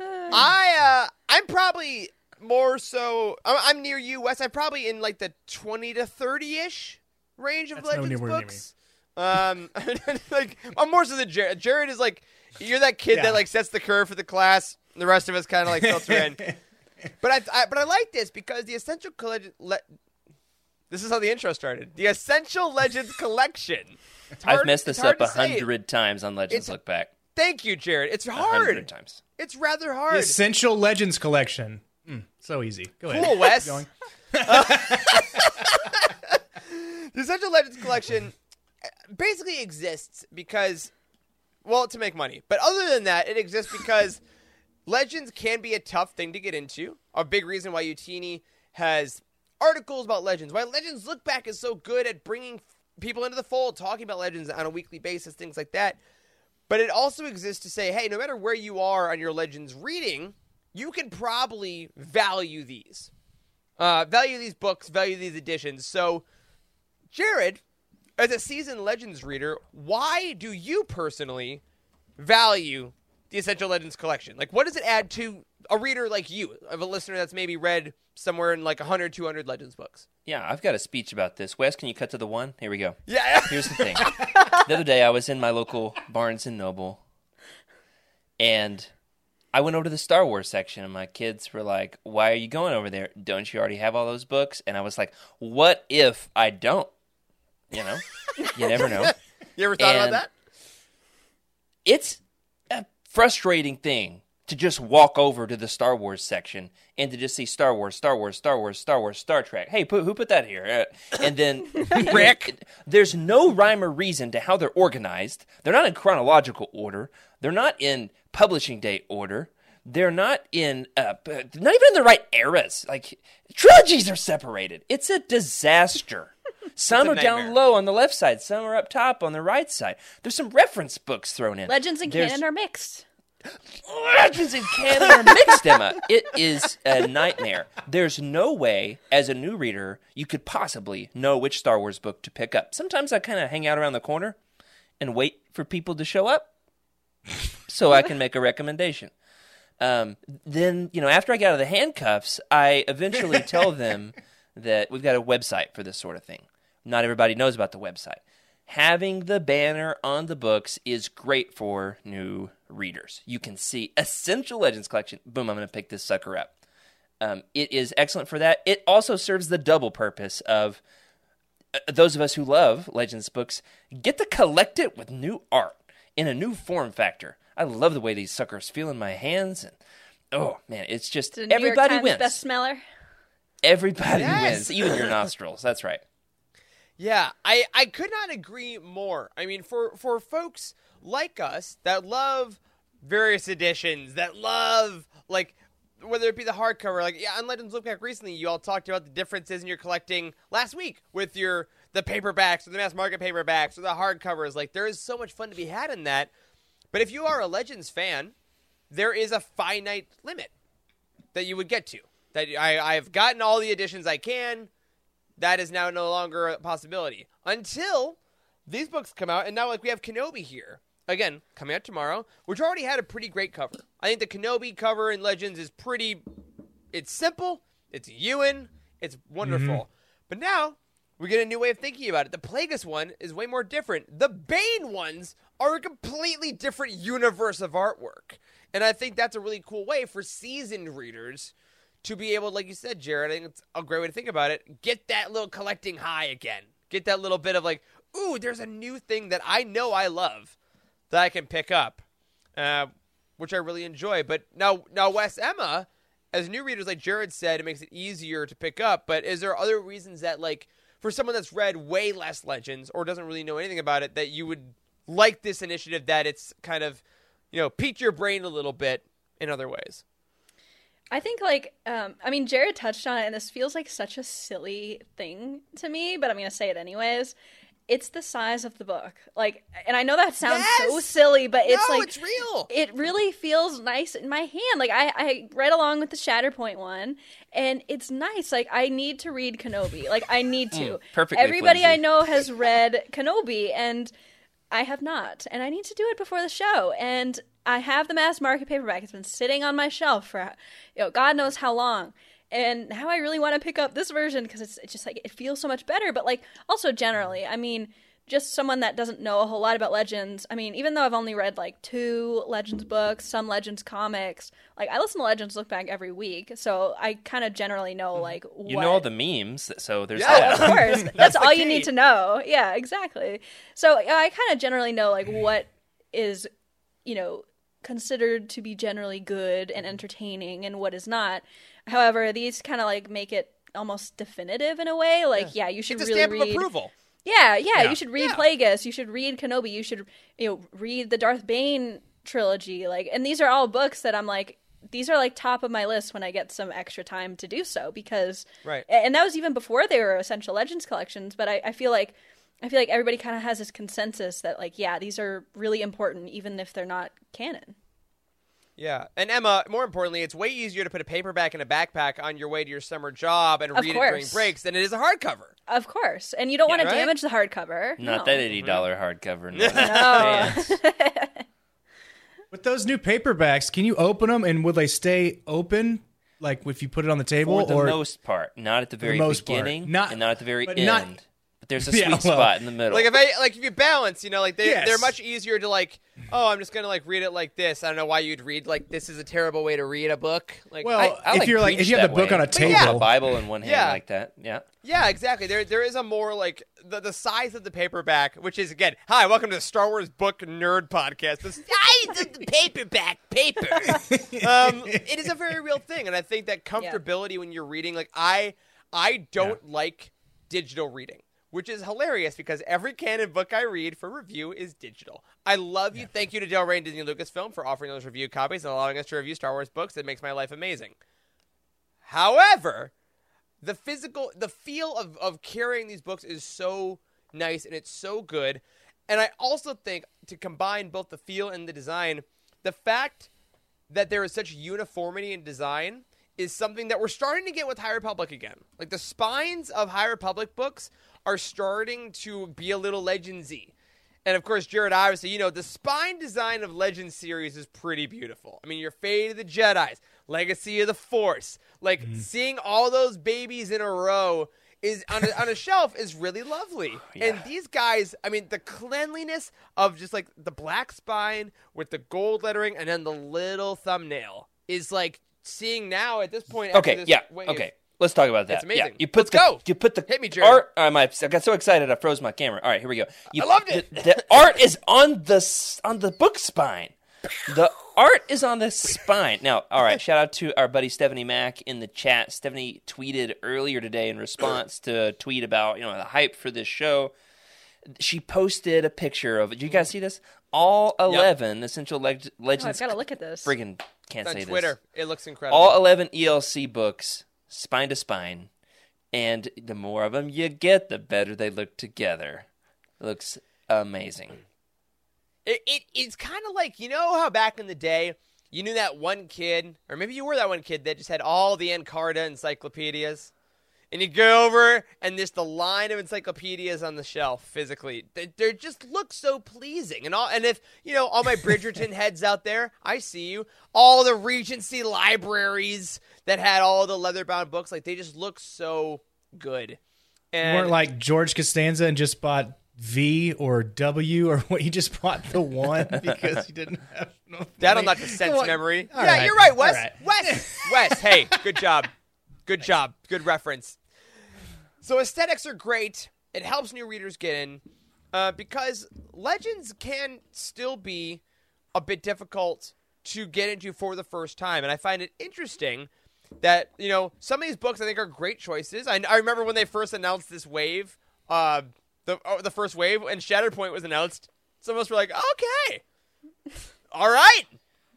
I uh I'm probably more so I'm, I'm near you, Wes. I'm probably in like the twenty to thirty ish range of That's no Legends near near me. books. Um, like I'm more so than Jared. Jared is like you're that kid Yeah. that like sets the curve for the class. And the rest of us kind of like filter in. But I, I but I like this because the essential collection. Le- this is how the intro started. The Essential Legends Collection. It's hard- I've messed this it's hard up a to say it. hundred times on Legends It's- Look Back. Thank you, Jared. It's hard. hundred times. It's rather the hard. Essential Legends collection. Mm, so easy. Go ahead. Cool, Wes. Keep going. The Essential Legends collection uh, basically exists because, well, to make money. But other than that, it exists because Legends can be a tough thing to get into. A big reason why Youtini has articles about Legends. Why Legends Lookback is so good at bringing people into the fold, talking about Legends on a weekly basis, things like that. But it also exists to say, hey, no matter where you are on your Legends reading, you can probably value these. Uh, value these books, value these editions. So, Jared, as a seasoned Legends reader, why do you personally value the Essential Legends collection? Like, what does it add to a reader like you, of a listener that's maybe read somewhere in like 100, 200 Legends books? Yeah, I've got a speech about this. Wes, can you cut to the one? Here we go. Yeah. Here's the thing. the other day, I was in my local Barnes and Noble, and I went over to the Star Wars section, and my kids were like, "Why are you going over there? Don't you already have all those books?" And I was like, "What if I don't?" You know, you never know. You ever thought And- about that? It's frustrating thing to just walk over to the Star Wars section and to just see Star Wars, Star Wars, Star Wars, Star Wars, Star Trek. Hey, pu- who put that here? Uh, and then Rick. There's no rhyme or reason to how they're organized. They're not in chronological order. They're not in publishing date order. They're not in uh, not even in the right eras. Like trilogies are separated. It's a disaster. Some a are down low on the left side. Some are up top on the right side. There's some reference books thrown in. Legends and There's- canon are mixed. Legends and canon are mixed, Emma. It is a nightmare. There's no way, as a new reader, you could possibly know which Star Wars book to pick up. Sometimes I kind of hang out around the corner and wait for people to show up so I can make a recommendation. Um, then, you know, after I get out of the handcuffs, I eventually tell them that we've got a website for this sort of thing. Not everybody knows about the website. Having the banner on the books is great for new readers. You can see Essential Legends Collection. Boom, I'm going to pick this sucker up. Um, it is excellent for that. It also serves the double purpose of uh, those of us who love Legends books get to collect it with new art in a new form factor. I love the way these suckers feel in my hands, and oh man, it's just The New everybody York Times wins. best smeller. Everybody Yes. wins, even your nostrils. That's right. Yeah, I, I could not agree more. I mean, for, for folks like us that love various editions, that love, like, whether it be the hardcover, like, yeah, on Legends Look Back recently, you all talked about the differences in your collecting last week with your, the paperbacks or the mass market paperbacks or the hardcovers. Like, there is so much fun to be had in that. But if you are a Legends fan, there is a finite limit that you would get to. That I, I've gotten all the editions I can that is now no longer a possibility. Until these books come out and now like we have kenobi here. Again coming out tomorrow which already had a pretty great cover. I think the kenobi cover in legends is pretty it's simple it's ewan it's wonderful. Mm-hmm. But now we get a new way of thinking about it. The plagueis one is way more different. The bane ones are a completely different universe of artwork. And i think that's a really cool way for seasoned readers to be able, like you said, Jared, I think it's a great way to think about it. Get that little collecting high again. Get that little bit of like, ooh, there's a new thing that I know I love that I can pick up, uh, which I really enjoy. But now, now, Wes Emma, as new readers, like Jared said, it makes it easier to pick up. But is there other reasons that, like, for someone that's read way less Legends or doesn't really know anything about it, that you would like this initiative? That it's kind of, you know, pique your brain a little bit in other ways. I think like um, I mean Jared touched on it, and this feels like such a silly thing to me, but I'm gonna say it anyways. It's the size of the book, like, and I know that sounds so silly, but it's no, like it's real. it really feels nice in my hand. Like I, I read along with the Shatterpoint one, and it's nice. Like I need to read Kenobi. Like I need to. Mm, perfectly Everybody I know has read Kenobi, and I have not, and I need to do it before the show. And I have the mass market paperback. It's been sitting on my shelf for, you know, God knows how long. And now I really want to pick up this version because it's, it's just like it feels so much better. But like also generally, I mean, just someone that doesn't know a whole lot about Legends. I mean, even though I've only read like two Legends books, some Legends comics, like I listen to Legends Look Back every week, so I kind of generally know mm-hmm. like You know all the memes, so there's Yeah. that. of course. That's, That's the all you need to know. Yeah, exactly. So I kind of generally know like what is, you know, considered to be generally good and mm-hmm. entertaining and what is not. However, these kind of like make it almost definitive in a way. Like, yeah, you should It's a really stamp read. of approval. Yeah, yeah, Yeah. you should read Yeah. Plagueis. You should read Kenobi. You should, you know, read the Darth Bane trilogy. Like, and these are all books that I'm like, these are like top of my list when I get some extra time to do so because, Right. And that was even before they were Essential Legends collections. But I, I feel like, I feel like everybody kind of has this consensus that like, yeah, these are really important, even if they're not canon. Yeah, and Emma, more importantly, it's way easier to put a paperback in a backpack on your way to your summer job and Of read it during breaks than it is a hardcover. Of course, and you don't want to damage the hardcover. Not no. that eighty dollar hardcover. No. No. With those new paperbacks, can you open them and will they stay open? Like if you put it on the table, For the or most part, not at the very most part. beginning, Not- and not at the very end. not- but there's a Yeah, sweet well- spot in the middle. Like if I like if you balance, you know, like they Yes. they're much easier to like oh, I'm just gonna like read it like this. I don't know why you'd read like this is a terrible way to read a book. Like, Well, I, I if like you're like if you have the book way. on a table, yeah, a Bible in one hand Yeah. like that. Yeah. yeah, exactly. There, there is a more like the the size of the paperback, which is again, hi, welcome to the Star Wars Book Nerd Podcast. The size of the paperback paper. um, it is a very real thing, and I think that comfortability when you're reading, like I, I don't like digital reading. Which is hilarious because every canon book I read for review is digital. I love you. Thank you to Del Rey and Disney Lucasfilm for offering those review copies and allowing us to review Star Wars books. It makes my life amazing. However, the physical the feel of, of carrying these books is so nice and it's so good and i also think to combine both the feel and the design the fact that there is such uniformity in design is something that we're starting to get with high republic again like the spines of high republic books are starting to be a little legendsy and of course, Jared, obviously, you know, the spine design of Legend series is pretty beautiful. I mean, your Fate of the Jedi's, Legacy of the Force, like mm. seeing all those babies in a row is on a, on a shelf is really lovely. Oh, and these guys, I mean, the cleanliness of just like the black spine with the gold lettering and then the little thumbnail is like seeing now at this point. Okay. this Yeah. wave- Okay. Let's talk about that. It's amazing. Yeah, you put Let's the, go. You put the Hit me, Jared. art. Um, I, I got so excited I froze my camera. All right, here we go. You, I loved it. The, the art is on the s- on the book spine. The art is on the spine. Now, all right. Shout out to our buddy Stephanie Mack in the chat. Stephanie tweeted earlier today in response to a tweet about you know the hype for this show. She posted a picture of. Did you guys see this? All eleven essential leg- Oh, I've got to look at this. friggin' can't on say Twitter. this It looks incredible. all 11 ELC books, spine to spine. And the more of them you get, the better they look together. looks amazing. It, it it's kind of like you know how back in the day you knew that one kid, or maybe you were that one kid that just had all the Encarta encyclopedias, and you go over and there's the line of encyclopedias on the shelf physically. They, they just look so pleasing, and all. And if you know all my Bridgerton heads out there, I see you. All the Regency libraries that had all the leather bound books, like they just look so good. You And weren't like George Costanza and just bought V or W or what? You just bought the one because you didn't have no. That'll not sense memory. Yeah, right. you're right, Wes. Right. Wes. Wes. Hey, good job. Good job. Good reference. So aesthetics are great. It helps new readers get in uh, because legends can still be a bit difficult to get into for the first time, and I find it interesting that you know some of these books I think are great choices. I, I remember when they first announced this wave, uh, the oh, the first wave, and Shatterpoint was announced. Some of us were like, okay, all right,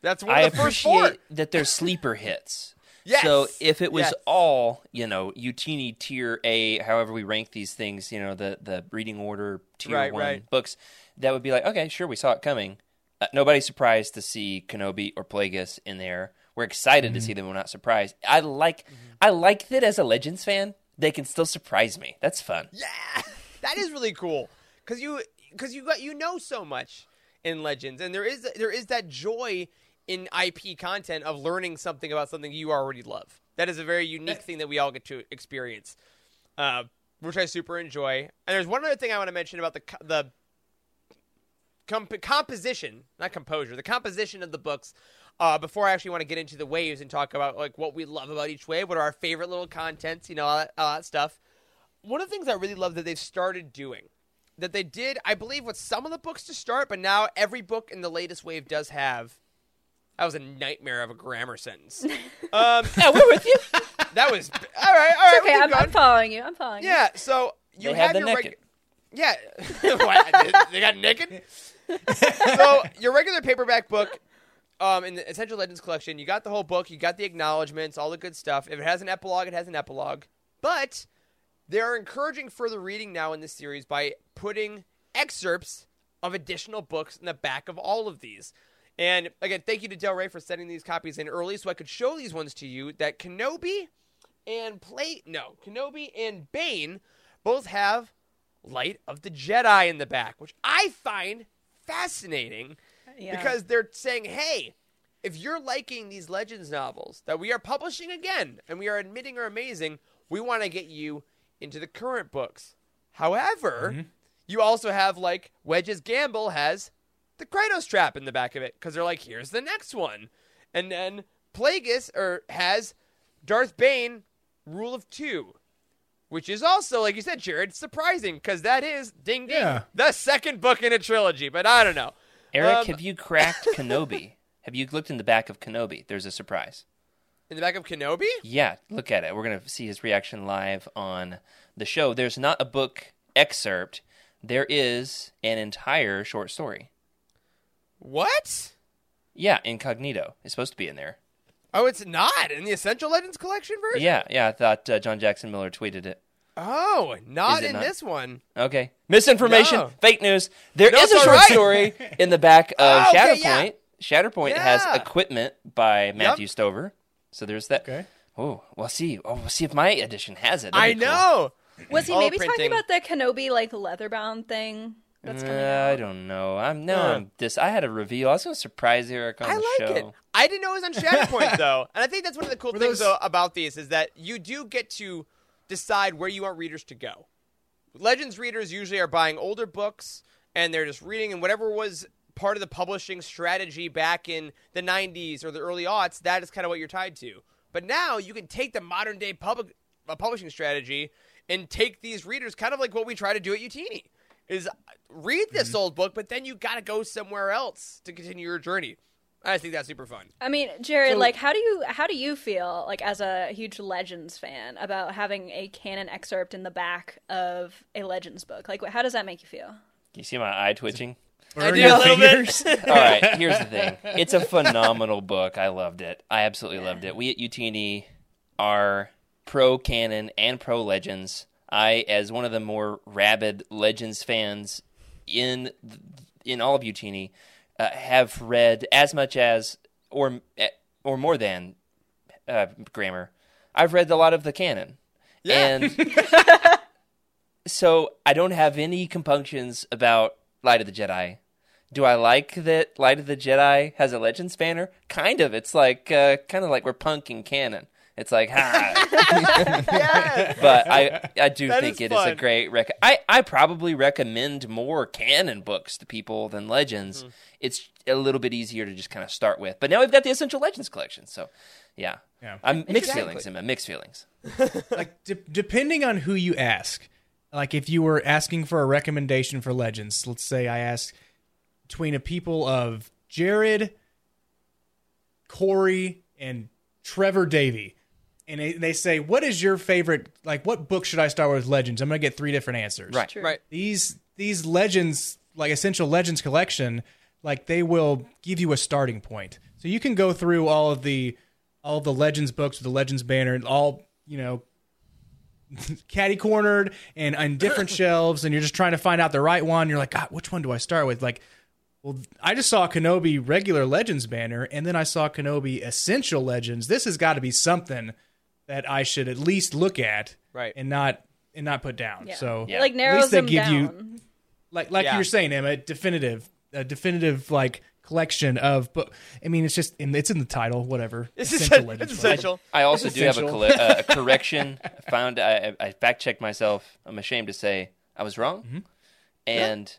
that's one I of the first four. appreciate that there's sleeper hits. Yes. So if it was Yes. all, you know, Youtini tier A, however we rank these things, you know, the the reading order tier Right, one right. books, that would be like, okay, sure, we saw it coming. Uh, nobody's surprised to see Kenobi or Plagueis in there. We're excited Mm-hmm. to see them. We're not surprised. I like, I like that as a Legends fan. They can still surprise me. That's fun. Yeah, that is really cool because you because you got you know so much in Legends, and there is there is that joy in IP content of learning something about something you already love. That is a very unique thing that we all get to experience, uh, which I super enjoy. And there's one other thing I want to mention about the the comp- composition, not composure, the composition of the books. Uh, before I actually want to get into the waves and talk about like what we love about each wave, what are our favorite little contents, you know, all that, all that stuff one of the things I really love that they've started doing, that they did, I believe, with some of the books to start, but now every book in the latest wave does have. That was a nightmare of a grammar sentence. Um, Yeah, we're with you. that was all right. All right, Okay, I'm, I'm following you. I'm following you. Yeah, so you They have, have the your naked. yeah. What? they got naked. so your regular paperback book, um, in the Essential Legends collection, you got the whole book, you got the acknowledgments, all the good stuff. If it has an epilogue, it has an epilogue. But they are encouraging further reading now in this series by putting excerpts of additional books in the back of all of these. And again, thank you to Del Rey for sending these copies in early so I could show these ones to you. That Kenobi and Play no Kenobi and Bane both have Light of the Jedi in the back, which I find fascinating Yeah. because they're saying, hey, if you're liking these Legends novels that we are publishing again and we are admitting are amazing, we want to get you into the current books. However, mm-hmm. you also have like Wedge's Gamble has the Krytos trap in the back of it because they're like, here's the next one. And then Plagueis or has Darth Bane rule of two, which is also, like you said, Jared, surprising because that is ding ding Yeah. the second book in a trilogy. But I don't know. Eric, Um, have you cracked Kenobi? have you looked in the back of Kenobi? There's a surprise. In the back of Kenobi? Yeah, look at it. We're going to see his reaction live on the show. There's not a book excerpt, there is an entire short story. What? Yeah, Incognito is supposed to be in there. Oh, it's not in the Essential Legends collection version. Yeah, yeah, I thought uh, John Jackson Miller tweeted it. Oh, not it in not? this one. Okay. Misinformation, No. fake news. There No, is it's a all short right. story in the back of Oh, okay, Shatterpoint. yeah. Shatterpoint has Yeah. equipment by Matthew Stover. So there's that. Okay. Oh, we'll see. Oh, we'll see if my edition has it. That'd I be cool. know. Was he All maybe printing. talking about the Kenobi like leather bound thing that's coming Uh, out? I don't know. I'm no. Yeah. I'm this. I had a reveal. I was going to surprise Eric on I the like show. it. I didn't know it was on Shatterpoint though, and I think that's one of the cool Were things those- though, about these is that you do get to decide where you want readers to go. Legends readers usually are buying older books and they're just reading, and whatever was part of the publishing strategy back in the '90s or the early aughts, that is kind of what you're tied to. But now you can take the modern day public uh, publishing strategy and take these readers, kind of like what we try to do at Youtini, is read this mm-hmm. old book, but then you got to go somewhere else to continue your journey. I think that's super fun. I mean, Jared, So- like, how do you how do you feel like as a huge Legends fan about having a canon excerpt in the back of a Legends book? Like, how does that make you feel? You see my eye twitching? Burn do your a little bit. fingers. All right, here's the thing. It's a phenomenal book. I loved it. I absolutely loved it. We at Youtini are pro canon and pro legends. I, as one of the more rabid legends fans in in all of Youtini, uh, have read as much as or or more than uh, grammar. I've read a lot of the canon, and so I don't have any compunctions about Light of the Jedi. Do I like that Light of the Jedi has a Legends banner? Kind of. It's like uh, kind of like we're punking canon. It's like, ha. but I I do That think is it is a great rec. I I probably recommend more canon books to people than Legends. Mm-hmm. It's a little bit easier to just kind of start with. But now we've got the Essential Legends collection, so yeah. Yeah. I'm mixed Exactly. feelings, Emma. Mixed feelings. like de- depending on who you ask like if you were asking for a recommendation for legends let's say i asked between a people of jared corey and trevor davy and they, they say what is your favorite like what book should i start with legends i'm gonna get three different answers Right. True. Right. these these legends like essential legends collection like they will give you a starting point so you can go through all of the all of the legends books with the legends banner and all you know catty cornered and on different shelves and you're just trying to find out the right one you're like God, which one do i start with like well i just saw kenobi regular legends banner and then i saw kenobi essential legends this has got to be something that i should at least look at Right. and not and not put down Yeah. so Yeah. It, like At least they them give down. you- like like Yeah. you were saying, Emma, definitive, a definitive like collection of. But I mean, it's just in, it's in the title, whatever. It's, Essential essen- Legends it's Club. essential. I also do have a, Essential. uh, a correction. I found I, I fact checked myself. I'm ashamed to say I was wrong. Mm-hmm. And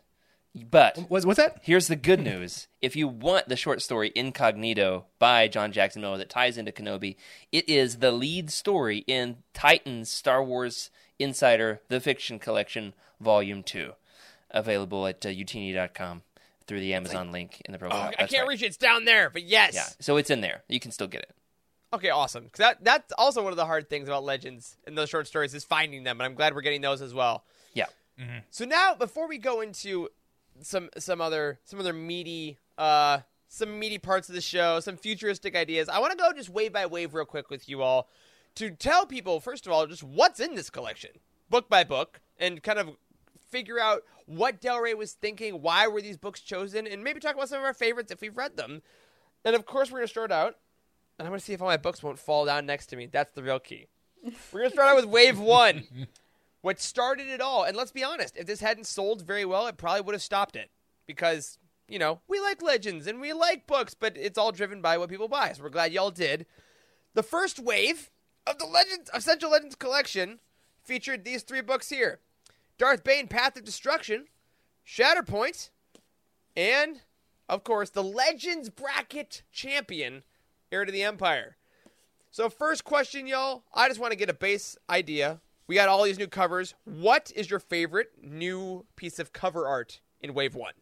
but What's, what's that? here's the good news: if you want the short story Incognito by John Jackson Miller that ties into Kenobi, it is the lead story in Titan's Star Wars Insider: The Fiction Collection, Volume Two, available at uh, youtini.com through the Amazon link in the Oh, profile. I can't right. reach it. It's down there, but yes. Yeah, so it's in there. You can still get it. Okay, awesome. 'Cause that that's also one of the hard things about legends and those short stories is finding them, and I'm glad we're getting those as well. Yeah. So now, before we go into some some other some other meaty uh some meaty parts of the show, some futuristic ideas, I want to go just wave by wave real quick with you all to tell people first of all just what's in this collection, book by book, and kind of figure out what Del Rey was thinking, why were these books chosen, and maybe talk about some of our favorites if we've read them. And of course, we're gonna start out, and I'm gonna see if all my books won't fall down next to me. That's the real key. We're gonna start out with wave one what started it all. And let's be honest, if this hadn't sold very well, it probably would have stopped it because, you know, we like legends and we like books, but it's all driven by what people buy. So we're glad y'all did. The first wave of the Legends Essential Legends collection featured these three books here. Darth Bane Path of Destruction, Shatterpoint, and of course, the Legends Bracket champion, Heir to the Empire. So, first question, y'all. I just want to get a base idea. We got all these new covers. What is your favorite new piece of cover art in Wave 1?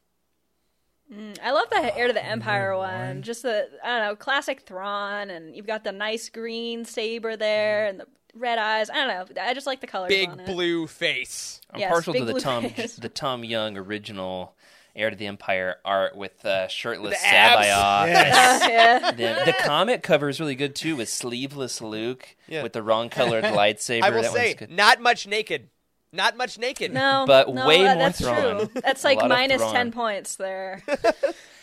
Mm, I love the Heir to the Empire one. Just the I don't know, classic Thrawn, and you've got the nice green saber there, and the red eyes. I don't know. I just like the colors. Big blue face. I'm Yes, partial to the Tom face. the Tom Young original Heir to the Empire art with uh, shirtless The abs. Sabayoth. Yes. yeah. The, the comic cover is really good too, with sleeveless Luke Yeah. with the wrong colored lightsaber. I will that say, one's good. not much naked. Not much naked. No, But no, way that- more that's Thrawn. true. That's like lot of minus Thrawn. ten points there.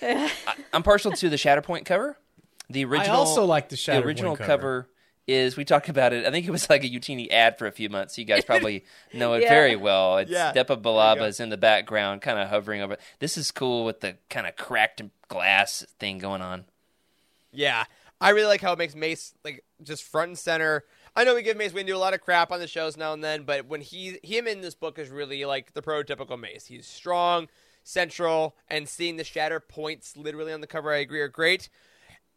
I'm partial to the Shatterpoint cover. The original, I also like the The Shatterpoint original cover. cover is we talked about it. I think it was like a Youtini ad for a few months. You guys probably know it Yeah. very well. It's Yeah. Depa Billaba's in the background, kind of hovering over. This is cool with the kind of cracked glass thing going on. Yeah, I really like how it makes Mace like just front and center. I know we give Mace Windu a lot of crap on the shows now and then, but when he him in this book is really like the prototypical Mace. He's strong, central, and seeing the shatter points literally on the cover, I agree, are great.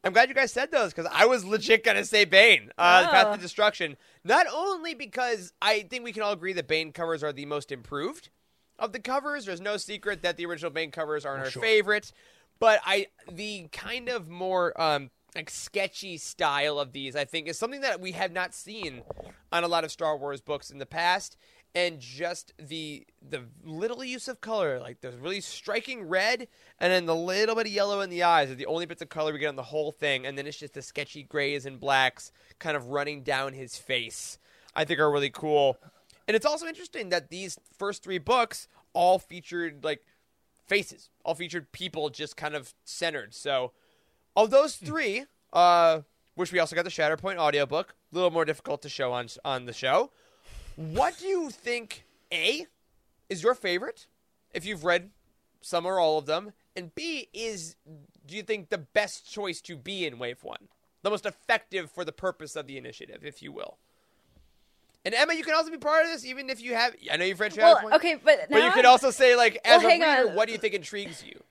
I'm glad you guys said those because I was legit gonna say Bane, uh, the Path Oh. to Destruction. Not only because I think we can all agree that Bane covers are the most improved of the covers. There's no secret that the original Bane covers aren't our favorite, but I the kind of more um, like sketchy style of these I think is something that we have not seen on a lot of Star Wars books in the past. And just the the little use of color, like the really striking red, and then the little bit of yellow in the eyes are the only bits of color we get on the whole thing. And then it's just the sketchy grays and blacks kind of running down his face. I think are really cool. And it's also interesting that these first three books all featured like faces, all featured people just kind of centered. So of those three, uh, which we also got the Shatterpoint audiobook, a little more difficult to show on on the show. What do you think? A is your favorite, if you've read some or all of them, and B is do you think the best choice to be in Wave One, the most effective for the purpose of the initiative, if you will. And Emma, you can also be part of this, even if you have. I know you've read well, okay, but But you could I'm- also say, like, as Well, a reader, on. what do you think intrigues you?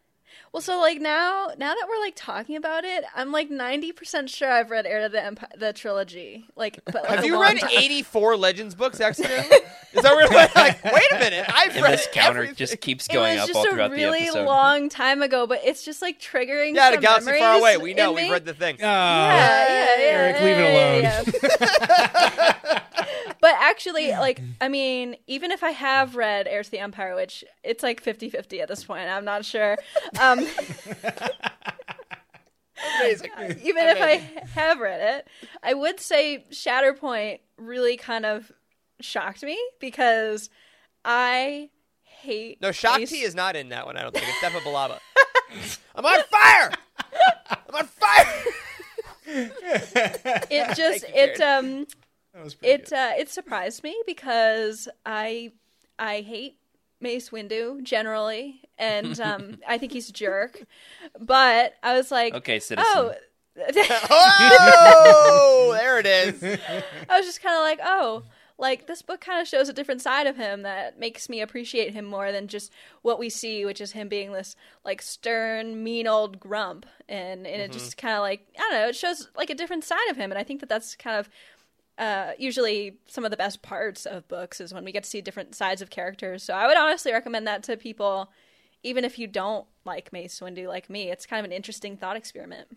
Well, so like now, now that we're like talking about it, I'm like 90% sure I've read Heir to the Empire, the trilogy. Like, but like Have you read time. 84 Legends books accidentally? Is that where you're like, wait a minute, I've And read this counter everything. just keeps going was up all just a throughout really the episode. long time ago, but it's just like triggering. Yeah, the some galaxy far away. We know. We've me. read the thing. Oh, Yeah, yeah, yeah. Eric, leave it alone. but actually, like, I mean, even if I have read Heir to the Empire, which it's like 50 50 at this point, I'm not sure. Um, Amazing. even if I have read it, I would say Shatterpoint really kind of shocked me because I hate. No, Shaak Ti Mace- is not in that one, I don't think. It's Depa Billaba. I'm on fire! I'm on fire! It just it um That was pretty it uh, it surprised me because I I hate Mace Windu generally, and um, I think he's a jerk. But I was like, Okay, citizen. oh. Oh, there it is. I was just kind of like, oh, like this book kind of shows a different side of him that makes me appreciate him more than just what we see, which is him being this like stern, mean old grump, and and it just kind of like I don't know, it shows like a different side of him, and I think that that's kind of uh, usually some of the best parts of books is when we get to see different sides of characters. So I would honestly recommend that to people, even if you don't like Mace Windu like me. It's kind of an interesting thought experiment.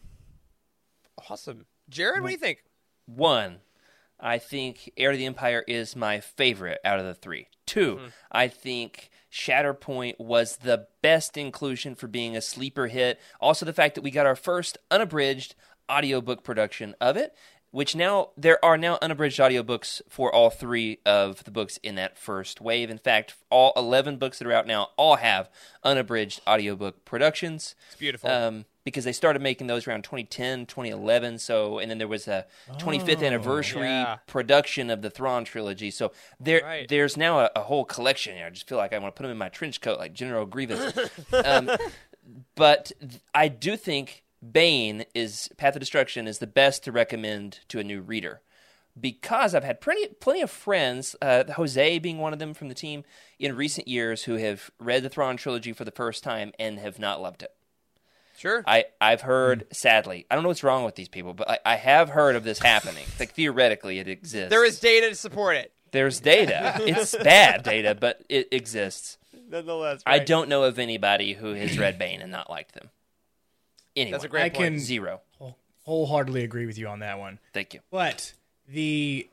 Awesome. Jared, what do you think? One, I think Heir to the Empire is my favorite out of the three. Two, I think Shatterpoint was the best inclusion for being a sleeper hit. Also, the fact that we got our first unabridged audiobook production of it, which now there are now unabridged audiobooks for all three of the books in that first wave. In fact, all 11 books that are out now all have unabridged audiobook productions. It's beautiful. Um, because they started making those around 2010, 2011. So, and then there was a 25th anniversary yeah. production of the Thrawn trilogy. So there, Right. there's now a, a whole collection. I just feel like I want to put them in my trench coat like General Grievous. um, but I do think Bane is Path of Destruction is the best to recommend to a new reader because I've had plenty plenty of friends, uh, Jose being one of them from the team in recent years, who have read the Thrawn trilogy for the first time and have not loved it. Sure. I I've heard sadly. I don't know what's wrong with these people, but I, I have heard of this happening. like theoretically, it exists. There is data to support it. There's data. it's bad data, but it exists. Nonetheless, I don't know of anybody who has read Bane and not liked them. Anyway, That's a great I point. can zero. wholeheartedly agree with you on that one. Thank you. But the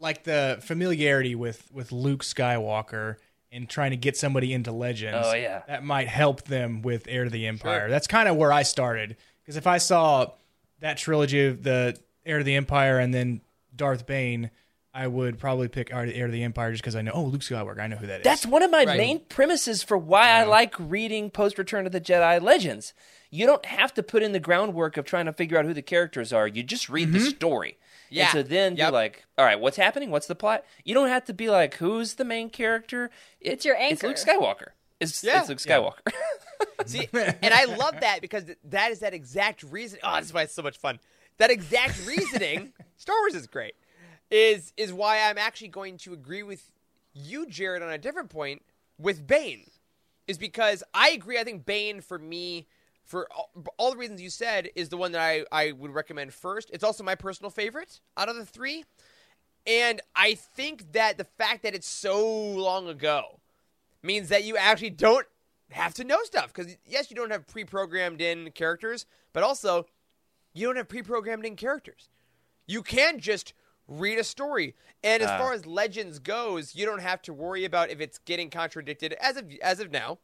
like the familiarity with with Luke Skywalker and trying to get somebody into Legends. Oh, yeah. that might help them with Heir to the Empire. That's kind of where I started because if I saw that trilogy of the Heir to the Empire and then Darth Bane. I would probably pick Heir to the Empire just because I know, oh, Luke Skywalker. I know who that is. That's one of my Right. main premises for why I like reading post Return of the Jedi Legends. You don't have to put in the groundwork of trying to figure out who the characters are. You just read the mm-hmm. story. Yeah. And so then Yep. you're like, all right, what's happening? What's the plot? You don't have to be like, who's the main character? It- It's your It's Luke. Skywalker. It's, Yeah. it's Luke Skywalker. See, and I love that because that is that exact reason. Oh, that's why it's so much fun. That exact reasoning, Star Wars is great. Is is why I'm actually going to agree with you, Jared, on a different point with Bane. Is because I agree. I think Bane for me, for all, all the reasons you said, is the one that I I would recommend first. It's also my personal favorite out of the three, and I think that the fact that it's so long ago means that you actually don't have to know stuff. Because yes you don't have pre-programmed in characters but also you don't have pre-programmed in characters. You can just read a story. And as Ah. far as legends goes you don't have to worry about if it's getting contradicted. As of as of now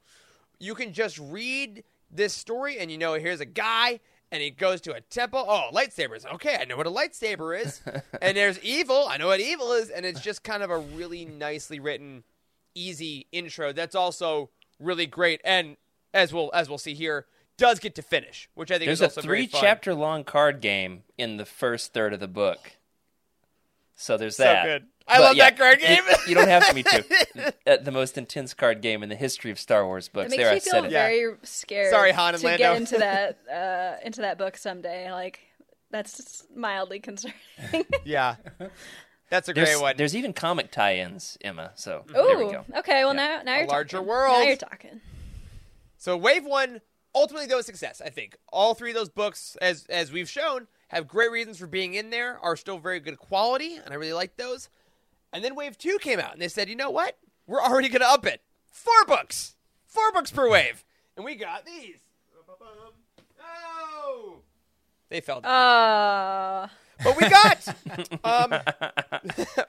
you can just read this story and you know here's a guy and he goes to a temple. Oh lightsabers. Okay i know what a lightsaber is. And there's evil. I know what evil is. And it's just kind of a really nicely written easy intro that's also really great. And as we'll as we'll see here does get to finish which i think There's is a three chapter long card game in the first third of the book. So there's So that. good. I But love yeah, that card you- game. You, don't have to be too. Uh, the most intense card game in the history of Star Wars books. It makes there, I me said feel it. very scared. Sorry, Han and to Lando. get into that uh, into that book someday. Like that's just mildly concerning. yeah that's a great There's, one there's even comic tie-ins, Emma. So there we Ooh, go. okay. Well, Yeah. now now you're larger talking. world. Now you're talking. So wave one ultimately though a success. I think all three of those books, as as we've shown, have great reasons for being in there. Are still very good quality, and I really like those. And then wave two came out, and they said, you know what? We're already going to up it. Four books, four books per wave, and we got these. Oh, they fell down. Uh, But we got um,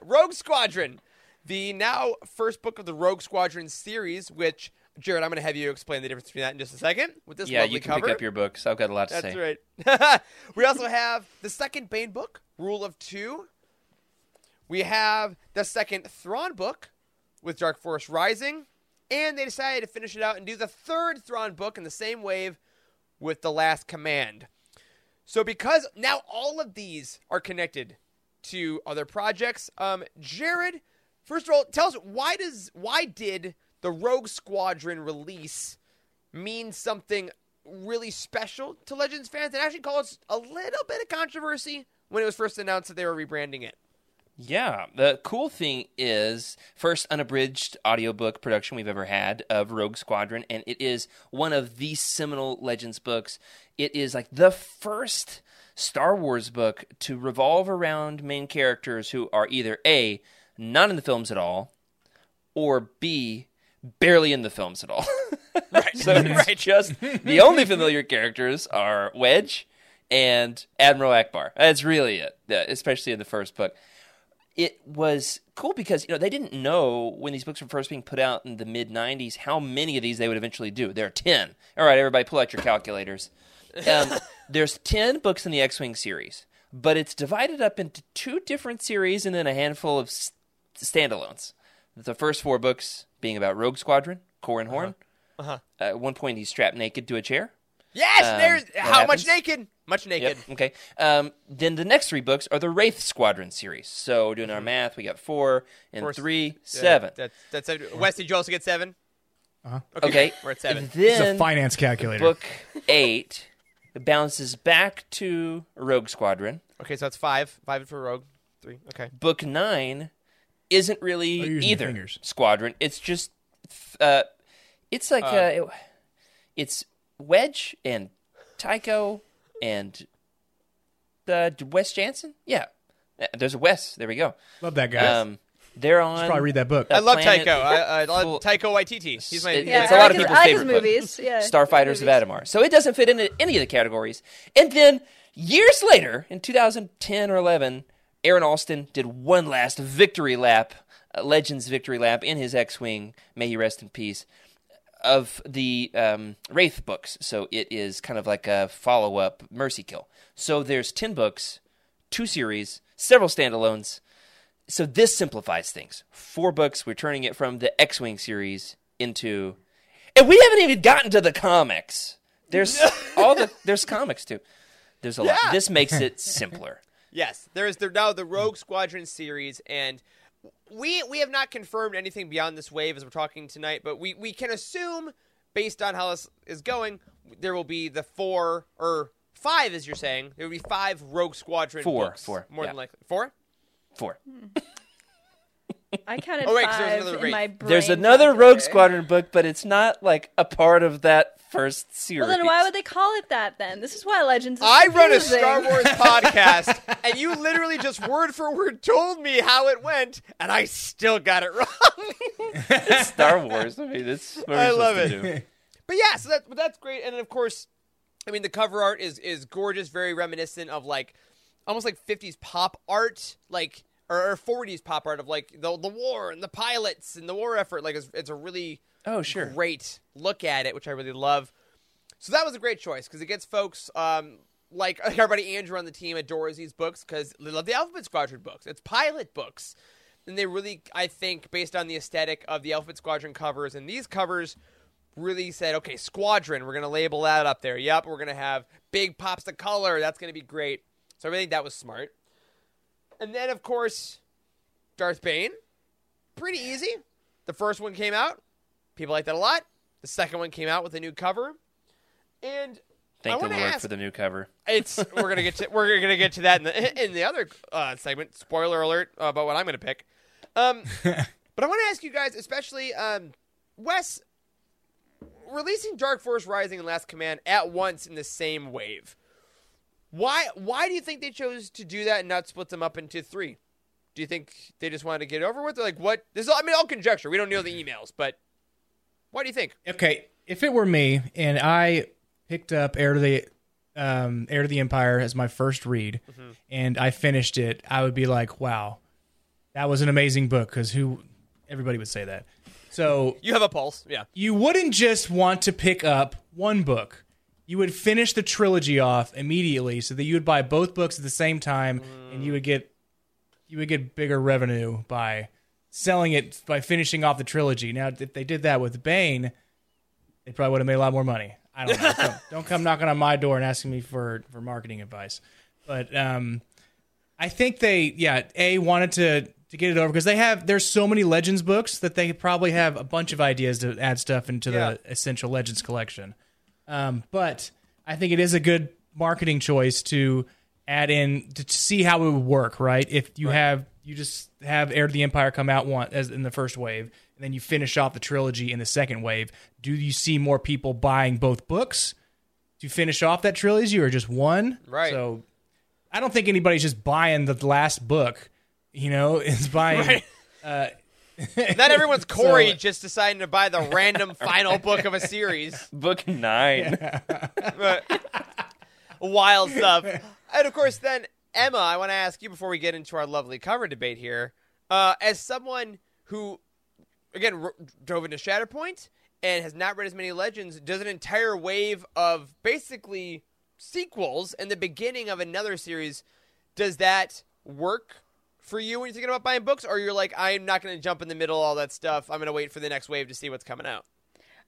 Rogue Squadron, the now first book of the Rogue Squadron series. Which Jared, I'm going to have you explain the difference between that in just a second. With this Yeah, lovely you can cover. pick up your books. I've got a lot to That's say. right. we also have the second Bane book, Rule of Two. We have the second Thrawn book with Dark Force Rising, and they decided to finish it out and do the third Thrawn book in the same wave with The Last Command. So because now all of these are connected to other projects, um, Jared, first of all, tell us why does why did the Rogue Squadron release mean something really special to Legends fans and actually caused a little bit of controversy when it was first announced that they were rebranding it. Yeah, the cool thing is first unabridged audiobook production we've ever had of Rogue Squadron and it is one of the seminal Legends books. It is like the first Star Wars book to revolve around main characters who are either A not in the films at all or B barely in the films at all. Right. So it's just the only familiar characters are Wedge and Admiral Ackbar. That's really it, especially in the first book. It was cool because you know they didn't know when these books were first being put out in the mid '90s how many of these they would eventually do. There are ten. All right, everybody, pull out your calculators. Um, there's ten books in the X-wing series, but it's divided up into two different series and then a handful of s- standalones. The first four books being about Rogue Squadron, Corran Horn. Uh-huh. Uh, at one point, he's strapped naked to a chair. Yes, Um, there's how happens? much naked? Much naked. Yep. Okay. Um, then the next three books are the Wraith Squadron series. So doing our math, we got four and Four- three, Yeah, seven. That's that's seven. Wes, did you also get 7 Uh-huh. Okay. we're at seven. This is a Then finance calculator. book eight bounces back to Rogue Squadron. Okay, so that's five. Five for Rogue. Three. Okay. Book nine isn't really Oh, you're using your either fingers. Squadron. It's just, uh, it's like uh, it- it's Wedge and Tycho and uh, Wes Janson. Yeah, Uh, there's a Wes. There we go. Love that guy. Um, they're on. Probably read that book. I love planet Tycho. I, I love full- Taika Waititi. He's my. It- Yeah, it's a I lot like of people's I like his favorite book. movies. Yeah, Starfighters of movies. Adumar. So it doesn't fit into any of the categories. And then years later, in 2010 or 11, Aaron Alston did one last victory lap, uh, Legends victory lap in his X-wing. May he rest in peace. Of the um, Wraith books, so it is kind of like a follow-up Mercy Kill. So there's ten books, two series, several standalones. So this simplifies things. Four books. We're turning it from the X-wing series into and we haven't even gotten to the comics. There's all the there's comics too. There's a lot. This makes it simpler. Yes, there is there now the Rogue Squadron series, and we we have not confirmed anything beyond this wave as we're talking tonight, but we we can assume based on how this is going, there will be the four or five, as you're saying, there will be five Rogue Squadron Four, books. four, more yeah. than likely four. Four. Hmm. I counted Oh, wait, 'cause there's five another in my brain. There's another Rogue. Squadron book, but it's not like a part of that first series. Well, then why would they call it that then? This is why Legends. Is I run a confusing. Star Wars podcast, and you literally just word for word told me how it went, and I still got it wrong. Star Wars? I mean, it's what I we're love supposed it. to do. But yeah, so that but that's great, and of course, I mean the cover art is is gorgeous, very reminiscent of like almost like '50s pop art, like or, or '40s pop art of like the the war and the pilots and the war effort. Like it's, it's a really Oh, sure. great look at it, which I really love. So that was a great choice because it gets folks um, like everybody Andrew on the team adores these books because they love the Alphabet Squadron books. It's pilot books, and they really, I think, based on the aesthetic of the Alphabet Squadron covers and these covers, really said, okay, Squadron, we're gonna label that up there. Yep, we're gonna have big pops of color. That's gonna be great. So I really think that was smart. And then, of course, Darth Bane, pretty easy. The first one came out. People like that a lot. The second one came out with a new cover. And Thank I the wanna Lord ask- for the new cover. it's we're gonna get to we're gonna get to that in the in the other uh, segment. Spoiler alert uh, about what I'm gonna pick. Um, but I want to ask you guys, especially um, Wes, releasing Dark Force Rising and Last Command at once in the same wave. Why why do you think they chose to do that and not split them up into three? Do you think they just wanted to get it over with? Or like what? This is all, I mean, all conjecture. We don't know the emails, but why do you think? Okay, if it were me and I picked up Heir to the um, Heir to the Empire as my first read, and I finished it, I would be like, "Wow, that was an amazing book." Because who, everybody would say that. So You have a pulse, yeah. you wouldn't just want to pick up one book. You would finish the trilogy off immediately, so that you would buy both books at the same time, and you would get you would get bigger revenue by selling it by finishing off the trilogy. Now, if they did that with Bane, they probably would have made a lot more money. I don't know. don't, don't come knocking on my door and asking me for for marketing advice. But um, I think they, yeah, a wanted to to get it over because they have there's so many Legends books that they probably have a bunch of ideas to add stuff into Yeah. the Essential Legends collection. Um, but I think it is a good marketing choice to add in to see how it would work, right? If you have you just have Heir to the Empire come out one as in the first wave, and then you finish off the trilogy in the second wave. Do you see more people buying both books to finish off that trilogy, or just one? Right. So I don't think anybody's just buying the last book. You know, is buying. Right. Uh, Not everyone's Corey So- just deciding to buy the random final book of a series. Book nine. But wild stuff. And of course, then Emma, I want to ask you before we get into our lovely cover debate here, uh, as someone who, again, r- drove into Shatterpoint and has not read as many legends, does an entire wave of basically sequels and the beginning of another series. Does that work? For you, when you're thinking about buying books, or you're like, I'm not going to jump in the middle, all that stuff. I'm going to wait for the next wave to see what's coming out.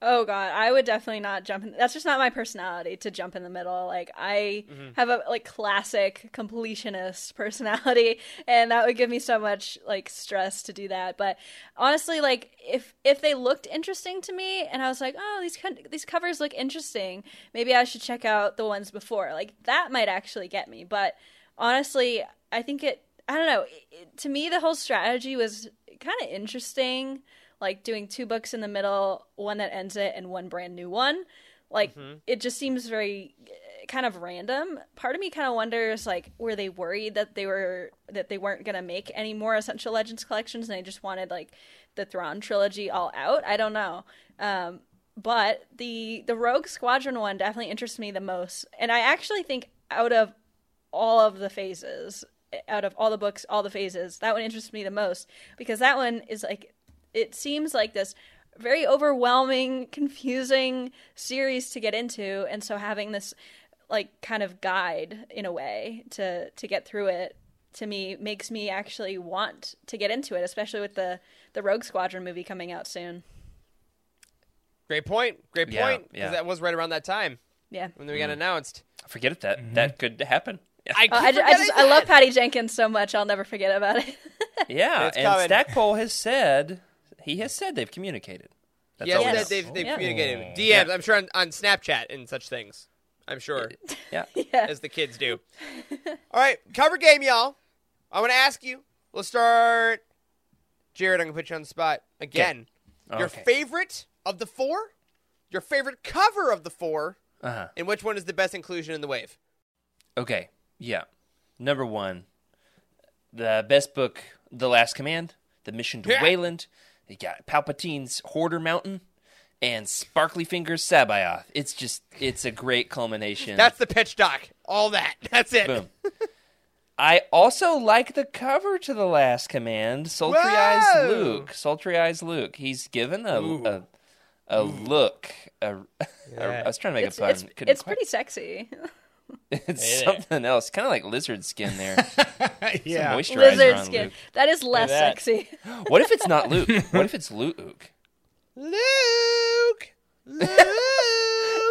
Oh god, I would definitely not jump in. That's just not my personality to jump in the middle. Like I Mm-hmm. have a like classic completionist personality and that would give me so much like stress to do that. But honestly, like if if they looked interesting to me and I was like, "Oh, these co- these covers look interesting. Maybe I should check out the ones before." Like that might actually get me. But honestly, I think it I don't know. It, to me the whole strategy was kind of interesting like doing two books in the middle, one that ends it and one brand new one. Like Mm-hmm. it just seems very kind of random. Part of me kind of wonders like were they worried that they were that they weren't going to make any more Essential Legends collections and they just wanted like the Thrawn trilogy all out? I don't know. Um, but the the Rogue Squadron one definitely interests me the most. And I actually think out of all of the phases, out of all the books, all the phases, that one interests me the most because that one is like it seems like this very overwhelming, confusing series to get into, and so having this like kind of guide in a way to to get through it to me makes me actually want to get into it, especially with the the Rogue Squadron movie coming out soon. Great point. Great point. Because yeah. that was right around that time Yeah. when we got announced. I Forget it. That that could happen. I, keep Uh, I, ju- I just I love. Patty Jenkins so much. I'll never forget about it. yeah. It's and coming. Stackpole has said he has said they've communicated. That's Yes, all we that know. they've, they've Yeah. communicated. DMs, Yeah. I'm sure on, on Snapchat and such things. I'm sure, Yeah. yeah. as the kids do. All right, cover game, y'all. I want to ask you. Let's start. Jared, I'm gonna put you on the spot again. Your Okay. favorite of the four, your favorite cover of the four, Uh-huh. and which one is the best inclusion in the wave? Okay. Yeah. Number one, the best book, The Last Command, The Mission to Yeah. Wayland. You got Palpatine's Hoarder Mountain and Sparkly Fingers C'baoth. It's just, it's a great culmination. That's the pitch doc. All that. That's it. Boom. I also like the cover to The Last Command, Sultry Eyes Luke. Sultry Eyes Luke. He's given a a, a look. A, a- I was trying to make It's a pun. it's, it's quite- pretty sexy. It's something else. Kind of like lizard skin there. yeah. Moisturizer Lizard on skin. Luke. That is less that. sexy. What if it's not Luke? What if it's Luke? Luke. Luke.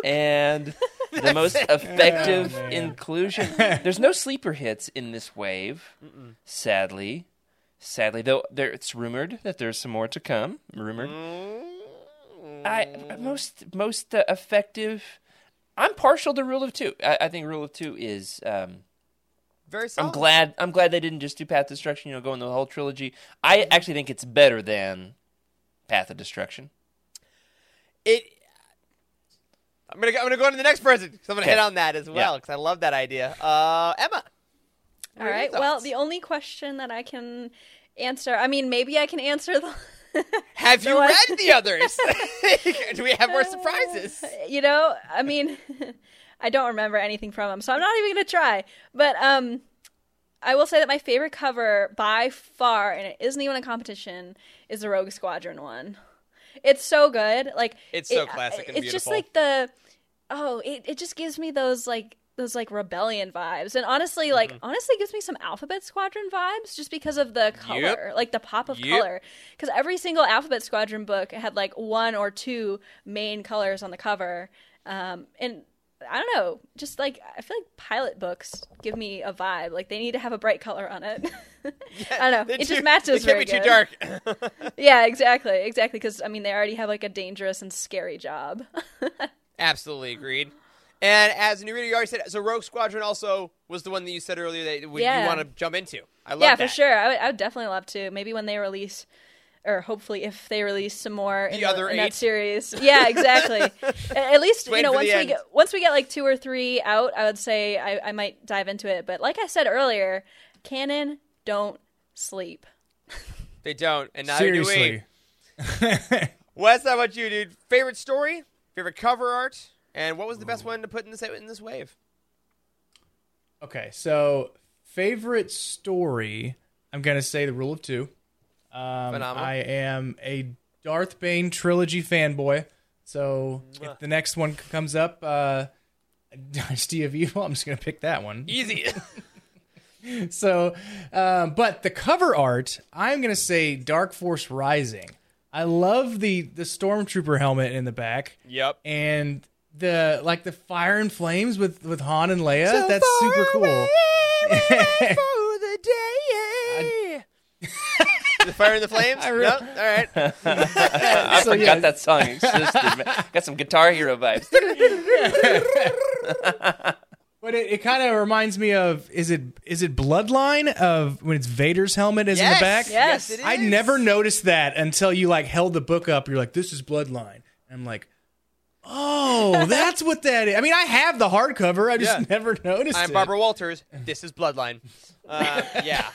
And the most effective inclusion. There's no sleeper hits in this wave, sadly. Sadly, though, there it's rumored that there's some more to come. Rumored. I most most uh, effective. I'm partial to Rule of Two. I, I think Rule of Two is. Um, Very solid. I'm glad. I'm glad they didn't just do Path of Destruction. You know, go in the whole trilogy. I actually think it's better than Path of Destruction. It. I'm gonna I'm gonna go on to the next person So I'm gonna Okay. hit on that as well Yeah. because I love that idea. Uh, Emma. All are your right. Well, the only question that I can answer, I mean, maybe I can answer the. Have you I- read the others? Do we have more surprises? you know, I mean, I don't remember anything from them, so I'm not even gonna try. But um, I will say that my favorite cover by far, and it isn't even a competition, is the Rogue Squadron one. It's so good. Like It's so it- classic and It's just like the oh, it it just gives me those like those like rebellion vibes, and honestly, like Mm-hmm. honestly, gives me some Alphabet Squadron vibes just because of the color, like the pop of Yep. color. Because every single Alphabet Squadron book had like one or two main colors on the cover, um, and I don't know, just like I feel like pilot books give me a vibe. Like they need to have a bright color on it. I don't know. It too- just matches very can't be too dark. Yeah, exactly, exactly. Because I mean, they already have like a dangerous and scary job. Absolutely agreed. And as a new reader, you already said so. Rogue Squadron also was the one that you said earlier that you Yeah. want to jump into. I love that. yeah, that. for sure. I would, I would definitely love to. Maybe when they release, or hopefully if they release some more in, The other in that series. Yeah, exactly. At least Wait you know once we end. get once we get like two or three out, I would say I, I might dive into it. But like I said earlier, canon don't sleep. They don't, and neither do we. Wes, how about you, dude? Favorite story, favorite cover art, and what was the best one to put in this in this wave? Okay, so favorite story, I'm gonna say the Rule of Two. Um, Phenomenal. I am a Darth Bane trilogy fanboy, so if the next one comes up, uh, Dynasty of Evil, I'm just gonna pick that one. Easy. So, um, but the cover art, I'm gonna say Dark Force Rising. I love the the stormtrooper helmet in the back, yep. and the like the fire and flames with with Han and Leia. That's super cool. the day. the fire and the flames. I re- no? All right. I So, forgot yeah. that song existed. man. Got some Guitar Hero vibes. But it, it kind of reminds me of is it is it Bloodline of when it's Vader's helmet is in the back? Yes. it is. I never noticed that until you like held the book up. You're like, this is Bloodline. And I'm like, Oh, that's what that is. I mean, I have the hardcover. I just Yeah. never noticed I'm it. Barbara Walters. This is Bloodline. Uh, yeah.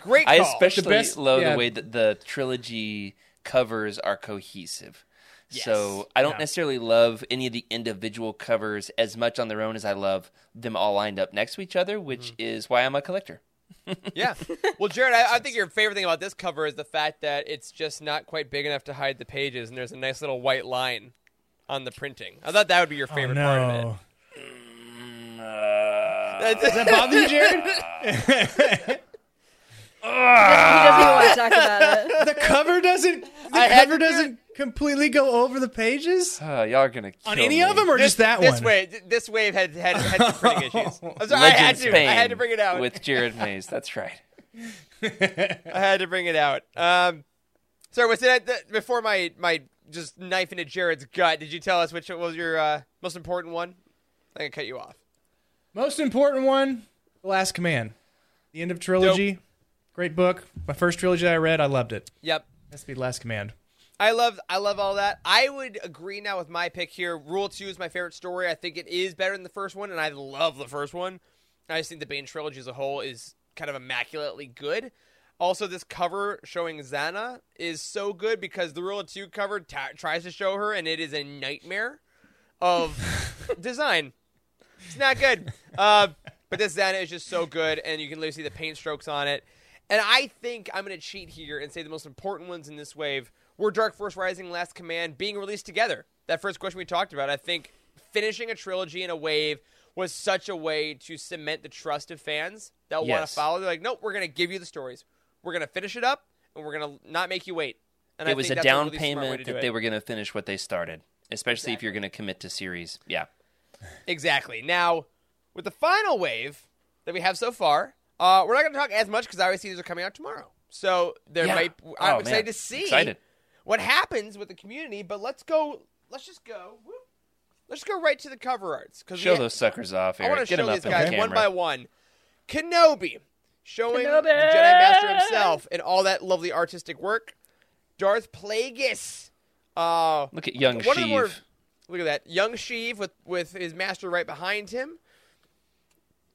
Great call. I especially best- love yeah. the way that the trilogy covers are cohesive. So I don't Yeah. necessarily love any of the individual covers as much on their own as I love them all lined up next to each other, which Mm-hmm. is why I'm a collector. Yeah. Well, Jared, I, I think your favorite thing about this cover is the fact that it's just not quite big enough to hide the pages, and there's a nice little white line on the printing. I thought that would be your Oh, favorite part of it. no. Mm, Does that uh. bother you, Jared? he doesn't want to talk about it. the cover doesn't. The I cover doesn't completely go over the pages Oh, y'all are gonna kill on any me. of them, or This, just that this one. wave, this wave had had, had some printing issues. I'm sorry, I had to. Pain I had to bring it out. with Jared Mayes. That's right. I had to bring it out. Um, sorry, was it th- before my my just knife into Jared's gut? Did you tell us which was your uh, most important one? I think I cut you off. Most important one, The Last Command, the end of trilogy. Great book. My first trilogy I read, I loved it. Yep. Has to be The Last Command. I love I love all that. I would agree now with my pick here. Rule two is my favorite story. I think it is better than the first one, and I love the first one. I just think the Bane trilogy as a whole is kind of immaculately good. Also, this cover showing Zannah is so good because the Rule of Two cover ta tries to show her, and it is a nightmare of design. It's not good. Uh, but this Zannah is just so good, and you can literally see the paint strokes on it. And I think I'm going to cheat here and say the most important ones in this wave were Dark Force Rising Last Command being released together. That first question we talked about, I think finishing a trilogy in a wave was such a way to cement the trust of fans that want to follow. They're like, nope, we're going to give you the stories. We're going to finish it up, and we're going to not make you wait. And I it was a down really payment that they were going to finish what they started, especially if you're going to commit to series. Yeah. Exactly. Now, with the final wave that we have so far, uh, we're not going to talk as much because obviously these are coming out tomorrow. So there Yeah. might. I'm Oh, excited man. to see Excited. What happens with the community. But let's go. Let's just go. whoop. Let's go right to the cover arts because Show those suckers off, I want to show them up these guys the one by one. Kenobi showing Kenobi! the Jedi Master himself and all that lovely artistic work. Darth Plagueis. Uh, Look at young one of the more- Sheev. Look at that. Young Sheev with, with his master right behind him.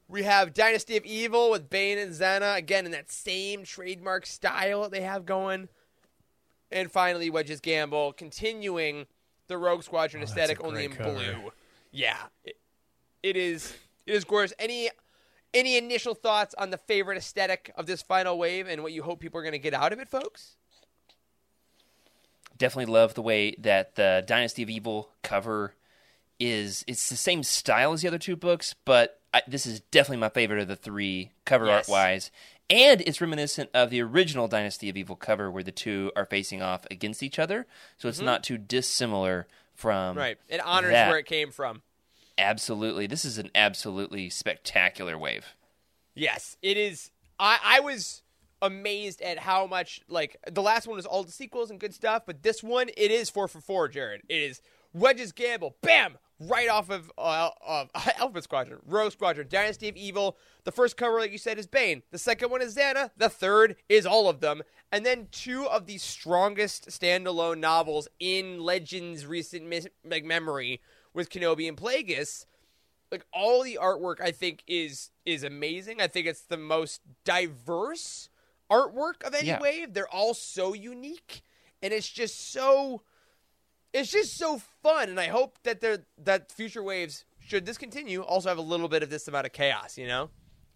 We have Dynasty of Evil with Bane and Zannah, again in that same trademark style that they have going. And finally, Wedge's Gamble, continuing the Rogue Squadron Oh, aesthetic, only in great cover. blue. Yeah. It, it is it is gorgeous. Any any initial thoughts on the favorite aesthetic of this final wave and what you hope people are going to get out of it, folks? Definitely love the way that the Dynasty of Evil cover is. It's the same style as the other two books, but I, this is definitely my favorite of the three cover Yes. art wise. And it's reminiscent of the original Dynasty of Evil cover where the two are facing off against each other. So it's not too dissimilar from Mm-hmm. Right. It honors that. where it came from. Absolutely. This is an absolutely spectacular wave. Yes, it is. I, I was amazed at how much like the last one was all the sequels and good stuff, but this one it is four for four. Jared, it is Wedge's Gamble, bam, right off of uh, of Alpha Squadron, Rogue Squadron, Dynasty of Evil. The first cover, like you said, is Bane. The second one is Zannah. The third is all of them, and then two of the strongest standalone novels in Legends' recent mis- like memory with Kenobi and Plagueis like all the artwork I think is is amazing. I think it's the most diverse artwork of any Yeah. wave. They're all so unique and it's just so it's just so fun and I hope that they're that future waves should this continue also have a little bit of this amount of chaos, you know?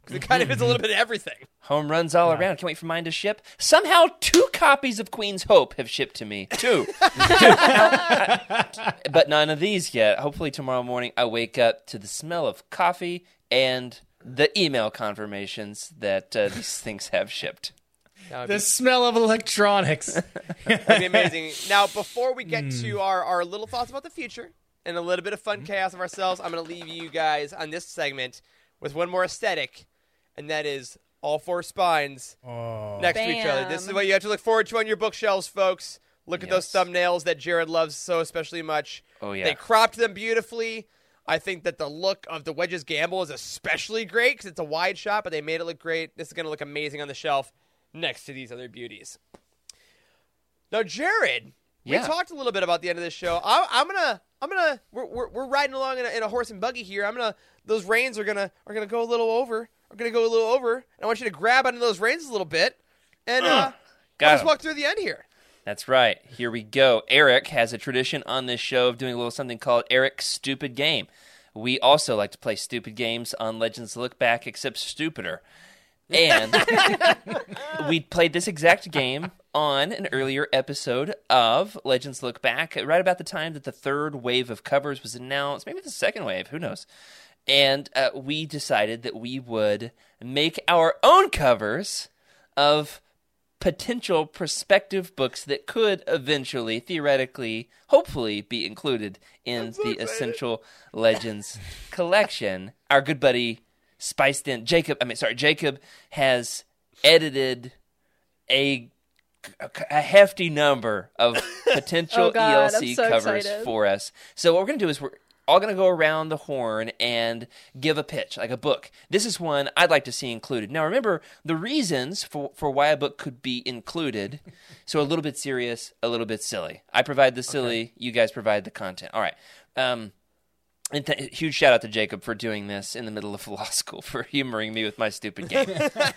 Cuz it kind of is a little bit of everything. Home runs all around. Can't wait for mine to ship. Somehow, two copies of Queen's Hope have shipped to me. Two. but none of these yet. Hopefully, tomorrow morning I wake up to the smell of coffee and the email confirmations that uh, these things have shipped. The smell of electronics. That'd be amazing. Now, before we get Hmm. to our, our little thoughts about the future and a little bit of fun chaos of ourselves, I'm going to leave you guys on this segment with one more aesthetic, and that is all four spines oh. next to each other. This is what you have to look forward to on your bookshelves, folks. Look at those thumbnails that Jared loves so especially much. Oh, yeah. They cropped them beautifully. I think that the look of the Wedges Gamble is especially great because it's a wide shot, but they made it look great. This is going to look amazing on the shelf next to these other beauties. Now, Jared, Yeah. We talked a little bit about the end of this show. I, I'm gonna, I'm gonna, we're, we're, we're riding along in a, in a horse and buggy here. I'm gonna, those reins are gonna are gonna go a little over. Are gonna go a little over. And I want you to grab onto those reins a little bit, and uh, let's walk through the end here. That's right. Here we go. Eric has a tradition on this show of doing a little something called Eric's Stupid Game. We also like to play stupid games on Legends Lookback, except stupider. And we played this exact game on an earlier episode of Legends Lookback, right about the time that the third wave of covers was announced, maybe the second wave, who knows. And uh, we decided that we would make our own covers of potential prospective books that could eventually, theoretically, hopefully be included in the Essential Legends collection. Our good buddy spiced in Jacob. I mean, sorry, Jacob has edited a a hefty number of potential Oh, God, ELC so covers excited. for us. So what we're to do is we're all going to go around the horn and give a pitch, like a book. This is one I'd like to see included. Now, remember the reasons for, for why a book could be included. So a little bit serious, a little bit silly. I provide the silly, you guys provide the content. All right. Um, and th- huge shout out to Jacob for doing this in the middle of law school for humoring me with my stupid game.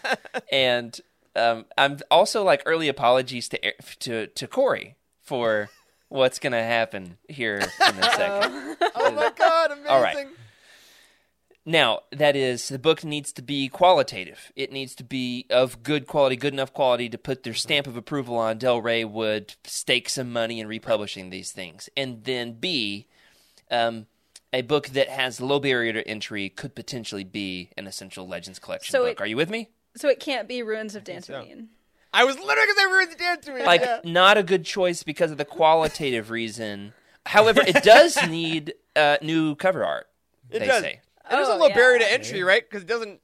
and um, I'm also like early apologies to to to Corey for what's gonna happen here in a second. Oh my god, amazing! All right. Now, that is, the book needs to be qualitative. It needs to be of good quality, good enough quality to put their stamp of approval on. Del Rey would stake some money in republishing these things. And then B, um, a book that has low barrier to entry could potentially be an Essential Legends collection So book. it- Are you with me? So it can't be Ruins of Dantooine. I was literally because I ruined the dance to me. like Yeah. not a good choice because of the qualitative reason. However, it does need uh, new cover art. It they does. say. And there's a Oh, low yeah. barrier to entry, right? Because it doesn't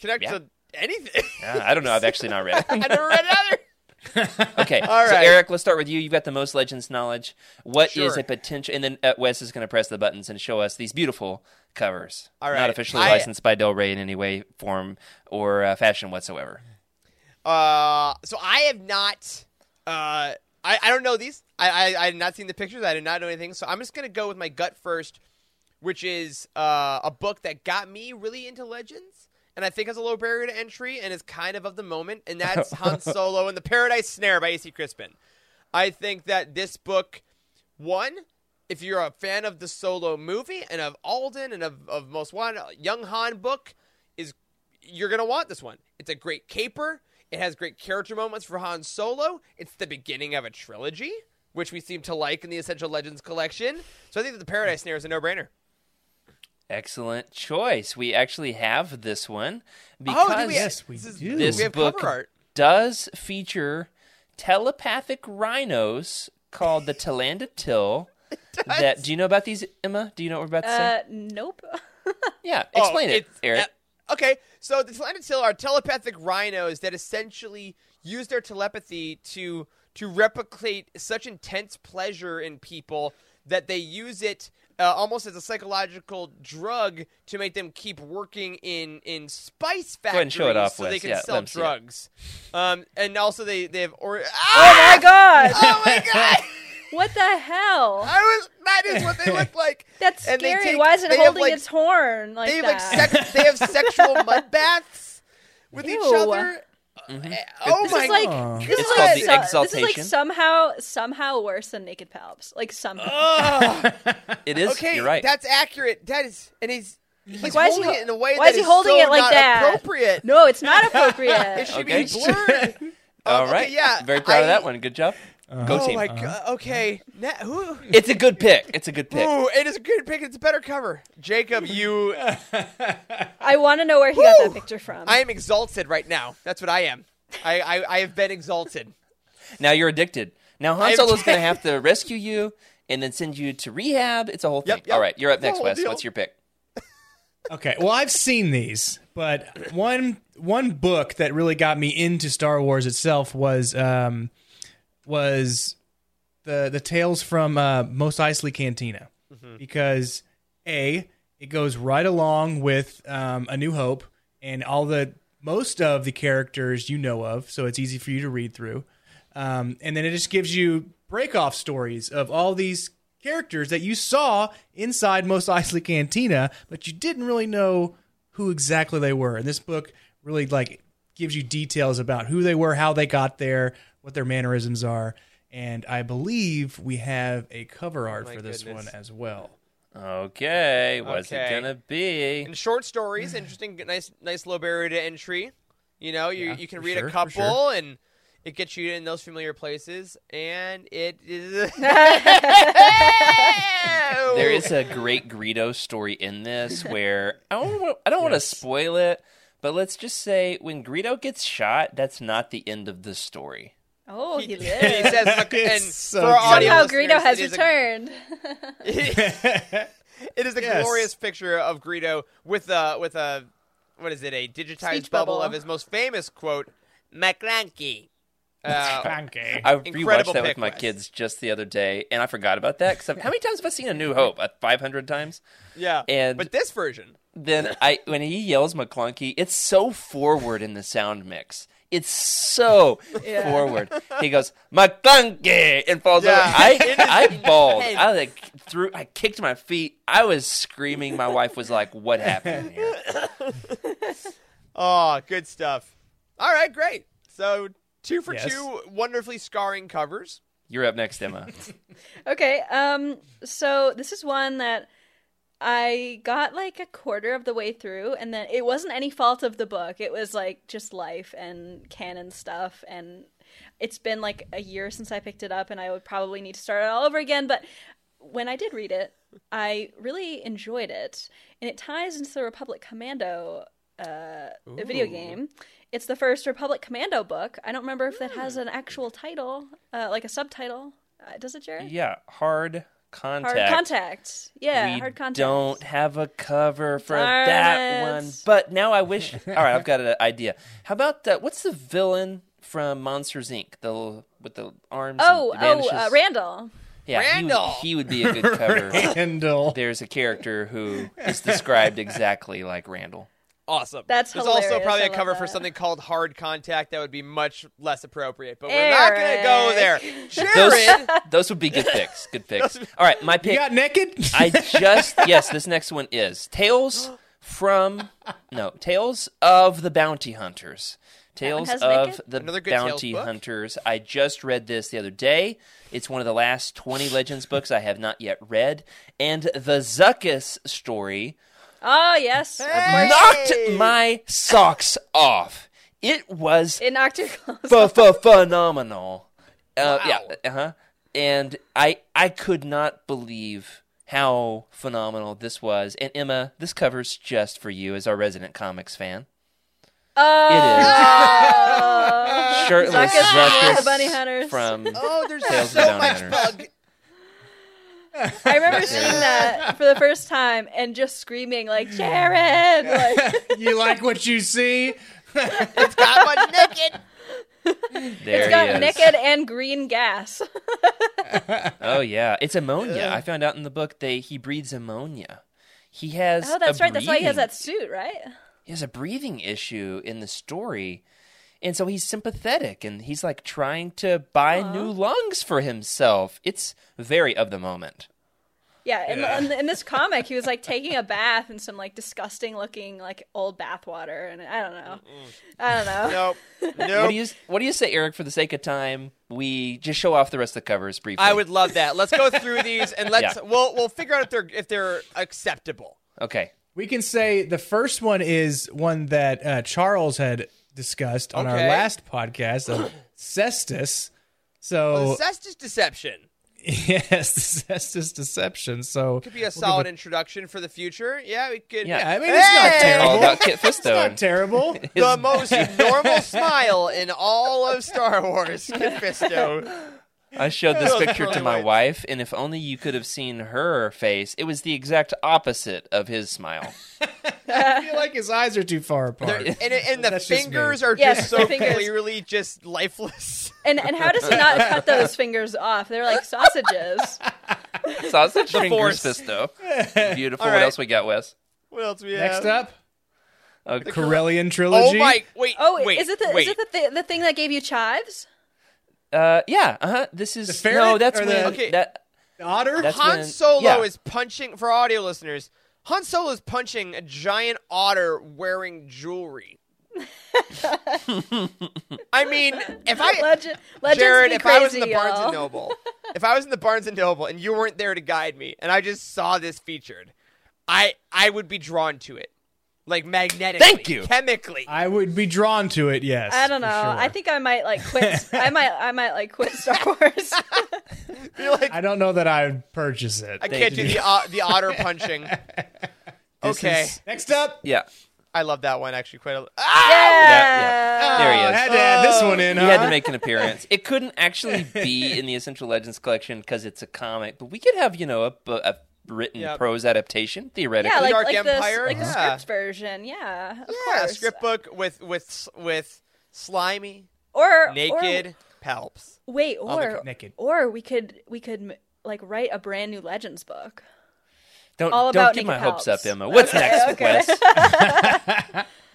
connect Yeah. to anything. Uh, I don't know. I've actually not read it. I never read it either. Okay, All so. Eric, let's start with you. You've got the most Legends knowledge. What is Sure. a potential? And then uh, Wes is going to press the buttons and show us these beautiful covers. All right. Not officially I- licensed by Del Rey in any way, form, or uh, fashion whatsoever. Uh, so I have not. Uh, I, I don't know these. I, I I had not seen the pictures. I did not know anything. So I'm just gonna go with my gut first, which is uh, a book that got me really into Legends, and I think has a low barrier to entry and is kind of of the moment, and that's Han Solo and the Paradise Snare by A.C. Crispin. I think that this book, one, if you're a fan of the Solo movie and of Alden and of, of Most Wanted, Young Han book, is you're gonna want this one. It's a great caper. It has great character moments for Han Solo. It's the beginning of a trilogy, which we seem to like in the Essential Legends collection. So I think that the Paradise Snare is a no-brainer. Excellent choice. We actually have this one because oh, we? Yes, we this do. this we have book cover art. does feature telepathic rhinos called the T'landa Til. That do you know about these, Emma? Do you know what we're about to say? Uh, nope. yeah, Oh, explain it, Eric. uh, okay, so the T'landa Til are telepathic rhinos that essentially use their telepathy to to replicate such intense pleasure in people that they use it uh, almost as a psychological drug to make them keep working in in spice factories ahead and show it off, so they can Yeah, sell them see it. drugs. Um, and also they they have or oh ah! my god! oh my god! what the hell? I was that is what they look like. That's And they scary. take- Why is it have, holding like- its horn like they have like sex, they have sexual mud baths with each other. Mhm. Eh, Oh This my! This is like Aw. this It's is called like the so- This is like somehow somehow worse than naked palps. Like somehow. Ugh. It is. okay, You're right. that's accurate. That is, and he's he's why is he holding ho- it in a way why that is he holding so it like not that? appropriate. no, it's not appropriate. it should Okay. be blurred. All Um, right. Okay, yeah. Very proud of that one. Good job. Go oh team. my god. Okay. Na- who? It's a good pick. It's a good pick. Ooh, it is a good pick. It's a better cover. Jacob, you. I want to know where he got that picture from. I am exalted right now. That's what I am. I I, I have been exalted. Now you're addicted. Now Han I'm- Solo's going to have to rescue you and then send you to rehab. It's a whole thing. Yep, yep. All right, you're up next, whole Wes. deal. What's your pick? Okay, well, I've seen these, but one one book that really got me into Star Wars itself was um, was the the tales from uh, Mos Eisley Cantina because a it goes right along with um, A New Hope and all the most of the characters you know of, so it's easy for you to read through. Um, and then it just gives you break off stories of all these characters that you saw inside Mos Eisley Cantina, but you didn't really know who exactly they were. And this book really like gives you details about who they were, how they got there, what their mannerisms are. And I believe we have a cover oh art Oh for this goodness. one as well. Okay, what's Okay. it gonna be? In short stories, interesting, nice, nice low barrier to entry. You know, you Yeah, you can read sure, a couple, sure. and it gets you in those familiar places, and it is. There is a great Greedo story in this where I don't wa- I don't want to spoil it, but let's just say when Greedo gets shot, that's not the end of the story. Oh, he he lived. says, and so for our audio Somehow listeners, Greedo has it is a- returned. it is a Yes. glorious picture of Greedo with a with a what is it a digitized Speech bubble, bubble. of his most famous quote, "Maclunkey." Uh, Okay. I Incredible rewatched that with my Wes. kids just the other day, and I forgot about that. Because how many times have I seen A New Hope? Five hundred times. yeah, And- but this version, Then I when he yells Maclunkey, it's so forward in the sound mix. It's so Yeah. forward. He goes Maclunkey and falls Yeah. over. I I bawled. I like threw. I kicked my feet. I was screaming. My wife was like, "What happened here?" oh, good stuff. All right, great. So two for Yes. two, wonderfully scarring covers. You're up next, Emma. Okay, um, so this is one that I got like a quarter of the way through, and then it wasn't any fault of the book. It was like just life and canon stuff, and it's been like a year since I picked it up, and I would probably need to start it all over again. But when I did read it, I really enjoyed it, and it ties into the Republic Commando uh, video game. It's the first Republic Commando book. I don't remember if that has an actual title, uh, like a subtitle. Uh, does it, Jared? yeah, hard contact. Hard contact. Yeah, we hard contact. don't have a cover for Darn that it. one. But now I wish. All right, I've got an idea. How about uh, what's the villain from Monsters Inc. The with the arms. Oh, and oh, uh, Randall. yeah, he would- Randall. He, would be a good cover. Randall. There's a character who is described exactly like Randall. Awesome. That's There's also probably I a love cover for something called Hard Contact that would be much less appropriate, but we're not going to go there. Those, Jared, those would be good picks. Good picks. All right, my pick. You got naked? I just yes, this next one is Tales from no Tales of the Bounty Hunters. Tales has of naked? the Another good Tales Bounty. Hunters. I just read this the other day. It's one of the last twenty Legends books I have not yet read, and the Zuckuss story Oh yes, of course. knocked my socks off. It was It knocked your clothes. ph- ph- phenomenal. Uh, Wow. Yeah, uh-huh. And I I could not believe how phenomenal this was. And Emma, this cover's just for you as our resident comics fan. Oh, It is Shirtless Zuckuss, Zuckuss the bunny hunters. from oh, there's Tales of the so Bounty much Hunters. bug. I remember seeing that for the first time and just screaming like Jared. Like, you like what you see? It's got my naked. There it's got he naked and green gas. Oh yeah, it's ammonia. I found out in the book they he breathes ammonia. He has oh, that's a right. That's why he has that suit, right? he has a breathing issue in the story. And so he's sympathetic and he's like trying to buy new lungs for himself. It's very of the moment. Yeah, in, In, in this comic, he was like taking a bath in some like disgusting looking like old bathwater, and I don't know, I don't know. Nope. What do you what do you say, Eric? For the sake of time, we just show off the rest of the covers briefly. I would love that. Let's go through these and let's Yeah. we'll we'll figure out if they're if they're acceptable. Okay. We can say the first one is one that uh, Charles had discussed on our last podcast of Cestus. Well, So that's just deception. yes, the Cestus deception. So Could be a solid introduction for the future. Yeah, we could. Yeah. I mean, it's not terrible. All about Kit It's Fisto. not terrible. The most normal smile in all of Star Wars, Kit Fisto. I showed this picture to my wife, and if only you could have seen her face, it was the exact opposite of his smile. I feel like his eyes are too far apart. And, and the That's just fingers are Yes, just the so fingers. clearly just lifeless. And and how does he not cut those fingers off? They're like sausages. Sausage The fingers, Force. Fisto. Beautiful. All What right. else we got, Wes? What else we have? Next up, Uh, Corellian Oh trilogy. my! Wait. Oh, wait. is it the wait. is it the, th- the thing that gave you chives? Uh, yeah. Uh huh. This is ferret no. That's or when the- Okay. that. The otter. That's Han when- Solo yeah. is punching for audio listeners. Han Solo is punching a giant otter wearing jewelry. I mean, if I Legend, legends Jared, be if I was in the crazy, Barnes y'all. and Noble, if I was in the Barnes and Noble and you weren't there to guide me, and I just saw this featured, I I would be drawn to it, like magnetically, Thank you. chemically. I would be drawn to it. Yes. I don't know. sure. I think I might like quit. I might. I might like quit Star Wars. Like, I don't know that I would purchase it. I can't do the uh, the otter punching. Okay, is- Next up. yeah. I love that one actually quite a lot. yeah. There he Oh, is. I had to add this one in. He huh? had to make an appearance. It couldn't actually be in the Essential Legends collection because it's a comic, but we could have, you know, a, a written Yep. prose adaptation theoretically. Yeah, like, Dark like Empire? the like the Yeah. scripts version. Yeah, of Yeah, course. script book with with with slimy, or naked Or, palps. wait, On the or naked. or we could we could like write a brand new Legends book. don't all don't about get naked my hopes up. Emma. What's Okay, next, okay. Wes?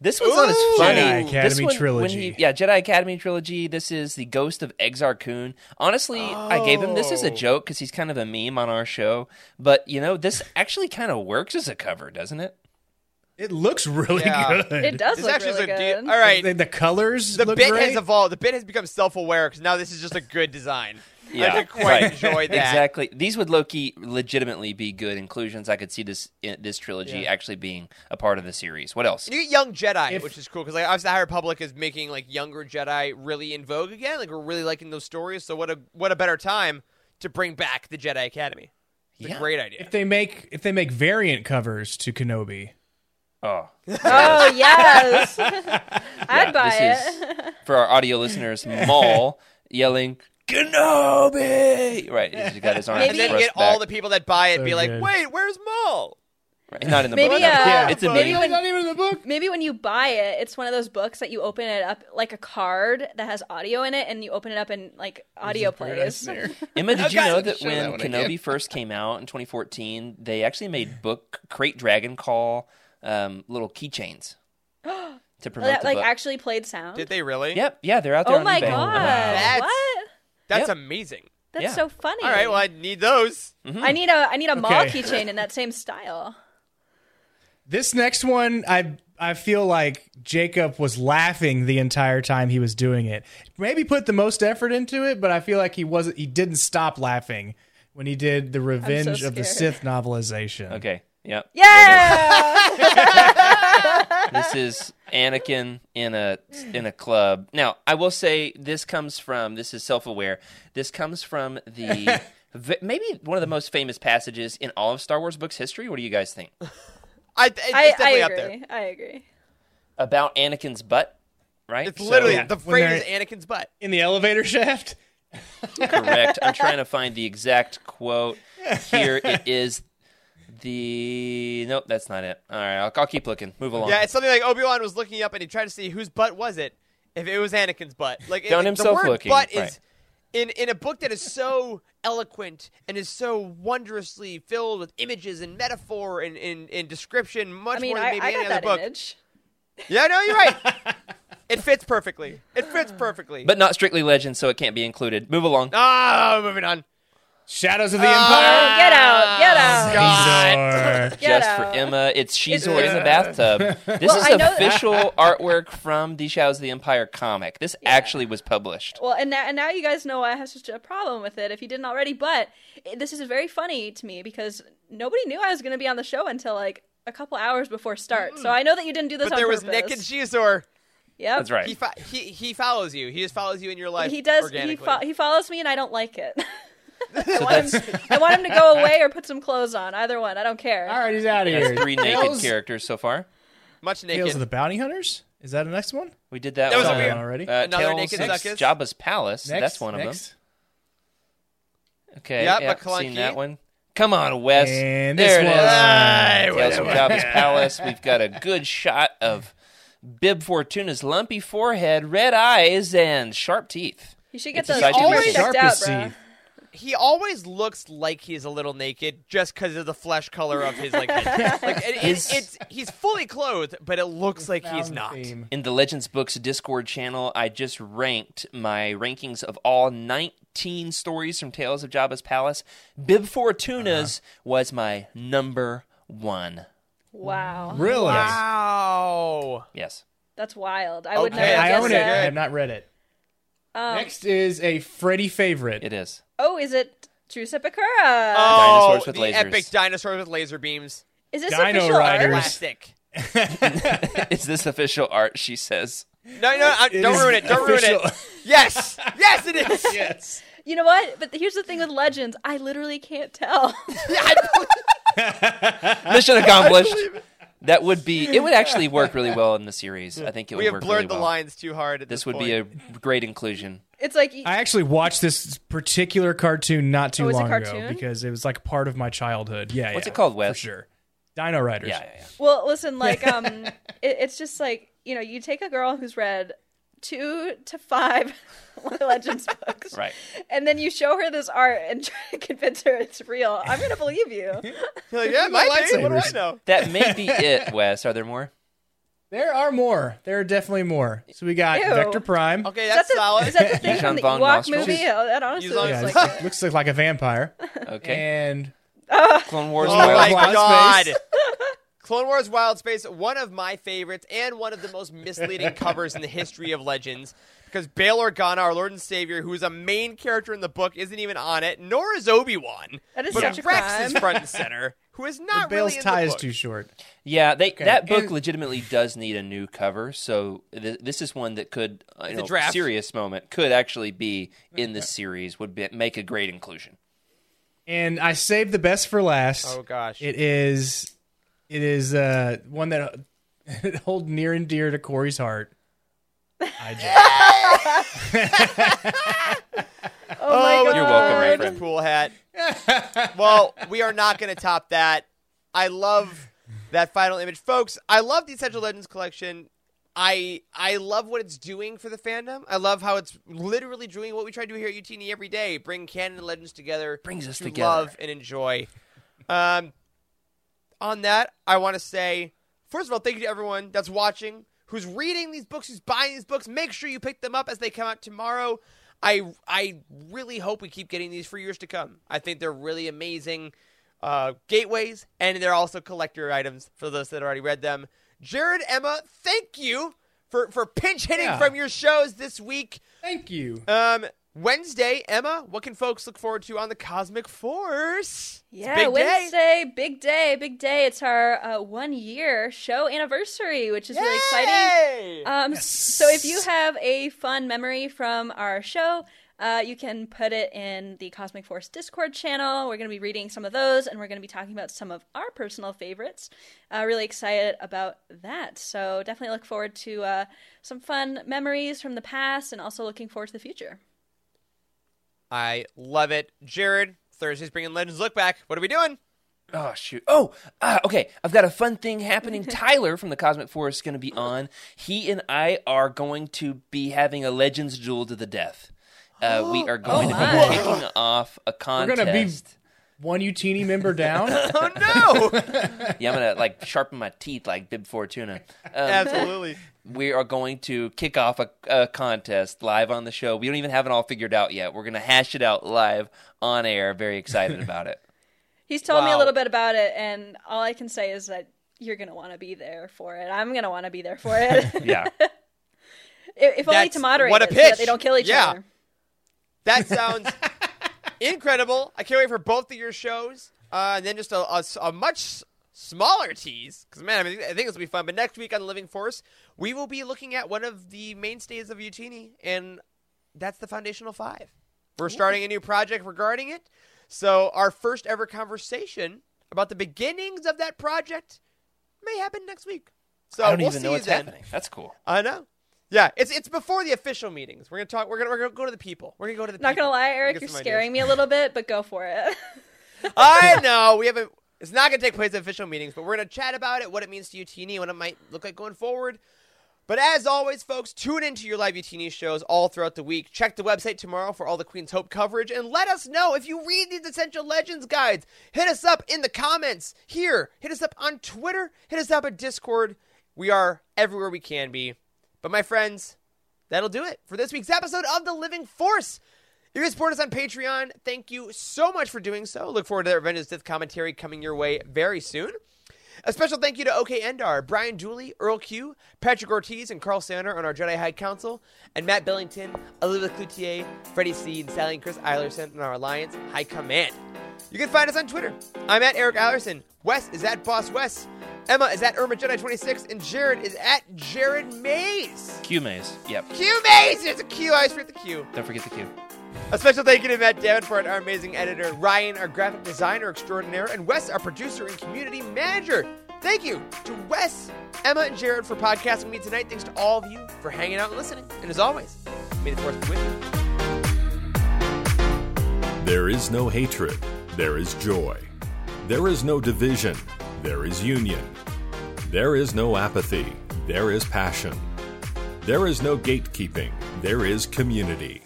This one's not as funny. Jedi This Academy one- when trilogy. he- yeah, Jedi Academy trilogy. This is the Ghost of Exar Kun. Honestly, I gave him this as a Oh. joke because he's kind of a meme on our show. But you know, this actually kind of works as a cover, doesn't it? It looks really Yeah. good. It does This look actually is really a good. de- all right. The, the colors the look bit great. has evolved. The bit has become self-aware because now this is just a good design. Yeah, I did quite right. enjoy that. Exactly. These would Loki legitimately be good inclusions. I could see this eh, this trilogy Yeah. actually being a part of the series. What else? You get young Jedi, If- which is cool because like obviously the High Republic is making like younger Jedi really in vogue again. Like we're really liking those stories. So what a what a better time to bring back the Jedi Academy. It's Yeah. a great idea. If they make if they make variant covers to Kenobi, Oh, Oh yes, oh, I'd buy this it. for our audio listeners, Maul yelling Kenobi. Right, he's got his arms and then thrust get all the people that buy it So be like, good. wait, where's Maul? Right, Not in the Maybe, book. uh, yeah, it's a maybe meme. when- not even in the book. Maybe when you buy it, it's one of those books that you open it up like a card that has audio in it, and you open it up and like audio plays. Emma, did you Okay, know that show that when one Kenobi again. first came out in 2014, they actually made book Crate Dragon Call um, little keychains to promote that the like book. actually played sound. Did they really? Yep, yeah, they're out there. Oh on my eBay. god! That's- What? That's Yep. amazing. That's Yeah. so funny. All right, well I need those. Mm-hmm. I need a I need a Maul Okay. keychain in that same style. This next one, I I feel like Jacob was laughing the entire time he was doing it. Maybe put the most effort into it, but I feel like he wasn't. He didn't stop laughing when he did the Revenge of the scared. Sith novelization. Okay, yep. Yeah. this is Anakin in a in a club. Now, I will say this comes from this is self-aware. This comes from the maybe one of the most famous passages in all of Star Wars books history. What do you guys think I, it's I, I definitely up there. agree. I agree. about Anakin's butt? Right, It's literally Yeah, the when phrase they're- Anakin's butt. In the elevator shaft. correct. I'm trying to find the exact quote. Here it is. The nope, that's not it. All right, I'll, I'll keep looking. Move along. Yeah, it's something like Obi Wan was looking up and he tried to see whose butt was it. If it was Anakin's butt, like it- Found the himself word looking, butt right. is in in a book that is so eloquent and is so wondrously filled with images and metaphor and, and, and description, much I mean, more than I, maybe I any got other that book. image. Yeah, no, you're right. it fits perfectly. It fits perfectly. but not strictly legend, so it can't be included. Move along. ah, moving on. Shadows of the ah. Oh, Empire. get out! Get oh, out! Azor. Get Just out. for Emma, it's Xizor It's- in the bathtub. This Well, is know- official artwork from the Shadows of the Empire comic. This actually was published. Well, and now, and now you guys know why I have such a problem with it if you didn't already. But it, this is very funny to me because nobody knew I was going to be on the show until like a couple hours before start. So mm. I know that you didn't do this But on there was purpose. Nick and Xizor. Yep. That's right. He, fo- he he follows you. He just follows you in your life. He does. He, fo- he follows me, and I don't like it. I, want him, I want him to go away or put some clothes on. Either one. I don't care. All right, he's out of here. that's three naked Tales- characters so far. Much naked. Tales of the Bounty Hunters. Is that the next one? We did that. That was one. a weird- already. Uh, Another Tales naked of Zuckuss? Jabba's Palace. Next, That's one of next. them. Okay. Yep, yep, Maclunkey. seen that one. Come on, Wes. And there this it is. one. Hey, Tales from whatever. Jabba's Palace. We've got a good shot of Bib Fortuna's lumpy forehead, red eyes, and sharp teeth. You should get It's those exciting to teeth checked out, Sharpest bro. Teeth. he always looks like he's a little naked just because of the flesh color of his like head. like it, it, it's he's fully clothed, but it looks like he's not. theme. In the Legends Books Discord channel, I just ranked my rankings of all 19 stories from Tales of Jabba's Palace. Bib Fortuna's uh-huh. was my number one. Wow. Really? Wow. Yes. That's wild. I would Okay, never I guess own it. that. I have not read it. Um, Next is a Freddy favorite. It is. Oh, is it Drusipakura? Oh, Dinosaurs with the lasers. epic dinosaurs with laser beams. is this Dino official Riders. art? Plastic. is this official art? She says. No, no, I, It don't is ruin it. Don't official. ruin it. Yes, yes, it is. yes. You know what? But here's the thing with Legends. I literally can't tell. I believe- Mission accomplished. That would be. It would actually work really well in the series. I think it would we have work blurred really the well. lines too hard. At This this, would be a great inclusion. it's like I actually watched this particular cartoon not too Oh, is it long ago cartoon? because it was like part of my childhood. Yeah, What's yeah, it called, For Wes? sure. Dino Riders. Yeah, yeah, yeah. Well, listen, like, um, it, it's just like you know, you take a girl who's read two to five Legends books, Right. and then you show her this art and try to convince her it's real. I'm gonna believe you. You're like, yeah, it might be. What do I know? That may be it, Wes. Are there more? There are more. There are definitely more. So we got Ew. Vector Prime. Okay, Is that's that the, solid. is that the thing from the von Ewok Nostrils? movie? Oh, that honestly Yuuzhan- looks Yeah, like looks like a vampire. Okay. And oh. Clone Wars. Oh my Wild god! Space. Clone Wars Wild Space, one of my favorites and one of the most misleading covers in the history of Legends. Because Bail Organa, our Lord and Savior, who is a main character in the book, isn't even on it, nor is Obi Wan. That is but such a Rex crime. is front and center, who is not Bale's really in tie the is too short. Yeah, they, that book and- legitimately does need a new cover. So th- this is one that could, uh, you It's a know, draft. serious moment could actually be in this series. Would be, make a great inclusion. And I saved the best for last. Oh gosh. It is it is uh one that hold near and dear to Corey's heart. I Oh my god! You're welcome, my friend. Pool hat. well, we are not going to top that. I love that final image, folks. I love the Essential Legends collection. I I love what it's doing for the fandom. I love how it's literally doing what we try to do here at Youtini every day: bring canon and legends together, Brings us to together. love and enjoy. Um, on that, I want to say, first of all, thank you to everyone that's watching, who's reading these books, who's buying these books. Make sure you pick them up as they come out tomorrow. I I really hope we keep getting these for years to come. I think they're really amazing uh, gateways, and they're also collector items for those that already read them. Jared, Emma, thank you for for pinch hitting Yeah. from your shows this week. Thank you. Um, Wednesday, Emma, what can folks look forward to on the Cosmic Force? Yeah, big day. Wednesday, big day, big day. It's our uh, one year show anniversary, which is really exciting. Um, s- So if you have a fun memory from our show, uh, you can put it in the Cosmic Force Discord channel. We're going to be reading some of those, and we're going to be talking about some of our personal favorites. Uh, really excited about that. So definitely look forward to uh, some fun memories from the past, and also looking forward to the future. I love it. Jared, Thursday's bringing Legends Lookback. What are we doing? Oh shoot! Oh, uh, okay. I've got a fun thing happening. Tyler from the Cosmic Force is going to be on. He and I are going to be having a Legends duel to the death. Uh, we are going to my. be kicking off a We're contest. gonna be one Youtini member down. Oh no! Yeah, I'm gonna like sharpen my teeth like Bib Fortuna. Um, Absolutely. we are going to kick off a, a contest live on the show. We don't even have it all figured out yet. We're gonna hash it out live on air. Very excited about it. He's told me a little bit about it, and all I can say is that you're going to want to be there for it. I'm going to want to be there for it. Yeah. if if only to moderate what a it, so that pitch. they don't kill each Yeah. other. That sounds incredible. I can't wait for both of your shows. Uh, and then just a a much smaller tease. Because, man, I, mean, I think this will be fun. But next week on Living Force, we will be looking at one of the mainstays of Youtini, and that's the Foundational Five. We're starting a new project regarding it. So, our first ever conversation about the beginnings of that project may happen next week. So, I don't we'll even see know what's then. happening. That's cool. I know. Yeah, it's it's before the official meetings. We're gonna talk. We're gonna we're gonna go to the people. We're gonna go to the. Not people. gonna lie, Eric, you're scaring ideas. me a little bit, but go for it. I know we haven't. It's not gonna take place at official meetings, but we're gonna chat about it, what it means to Youtini, what it might look like going forward. But as always, folks, tune into your live Youtini shows all throughout the week. Check the website tomorrow for all the Queen's Hope coverage and let us know if you read these Essential Legends guides. Hit us up in the comments here. Hit us up on Twitter. Hit us up at Discord. We are everywhere we can be. But my friends, that'll do it for this week's episode of The Living Force. If you support us on Patreon, thank you so much for doing so. Look forward to that the Sith commentary coming your way very soon. A special thank you to OK Endar, Brian Dooley, Earl Q, Patrick Ortiz, and Carl Sander on our Jedi High Council, and Matt Billington, Elizabeth Cloutier, Freddie Seed, Sally and Chris Eilerson on our Alliance High Command. You can find us on Twitter. I'm at Eric Eilerson. Wes is at Boss Wes. Emma is at Irma Jedi 26, and Jared is at Jared Mayes. Q Mayes. Yep. Q Mays! There's a Q. I always forget the Q. Don't forget the Q. A special thank you to Matt Davenport, our amazing editor, Ryan, our graphic designer extraordinaire, and Wes, our producer and community manager. Thank you to Wes, Emma, and Jared for podcasting with me tonight. Thanks to all of you for hanging out and listening. And as always, may the force be with you. There is no hatred, there is joy. There is no division, there is union. There is no apathy, there is passion. There is no gatekeeping, there is community.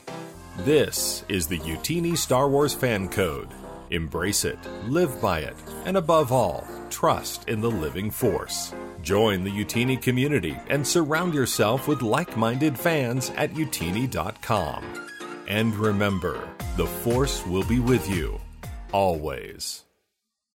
This is the Youtini Star Wars Fan Code. Embrace it, live by it, and above all, trust in the living force. Join the Youtini community and surround yourself with like minded fans at youtini.com. And remember, the force will be with you always.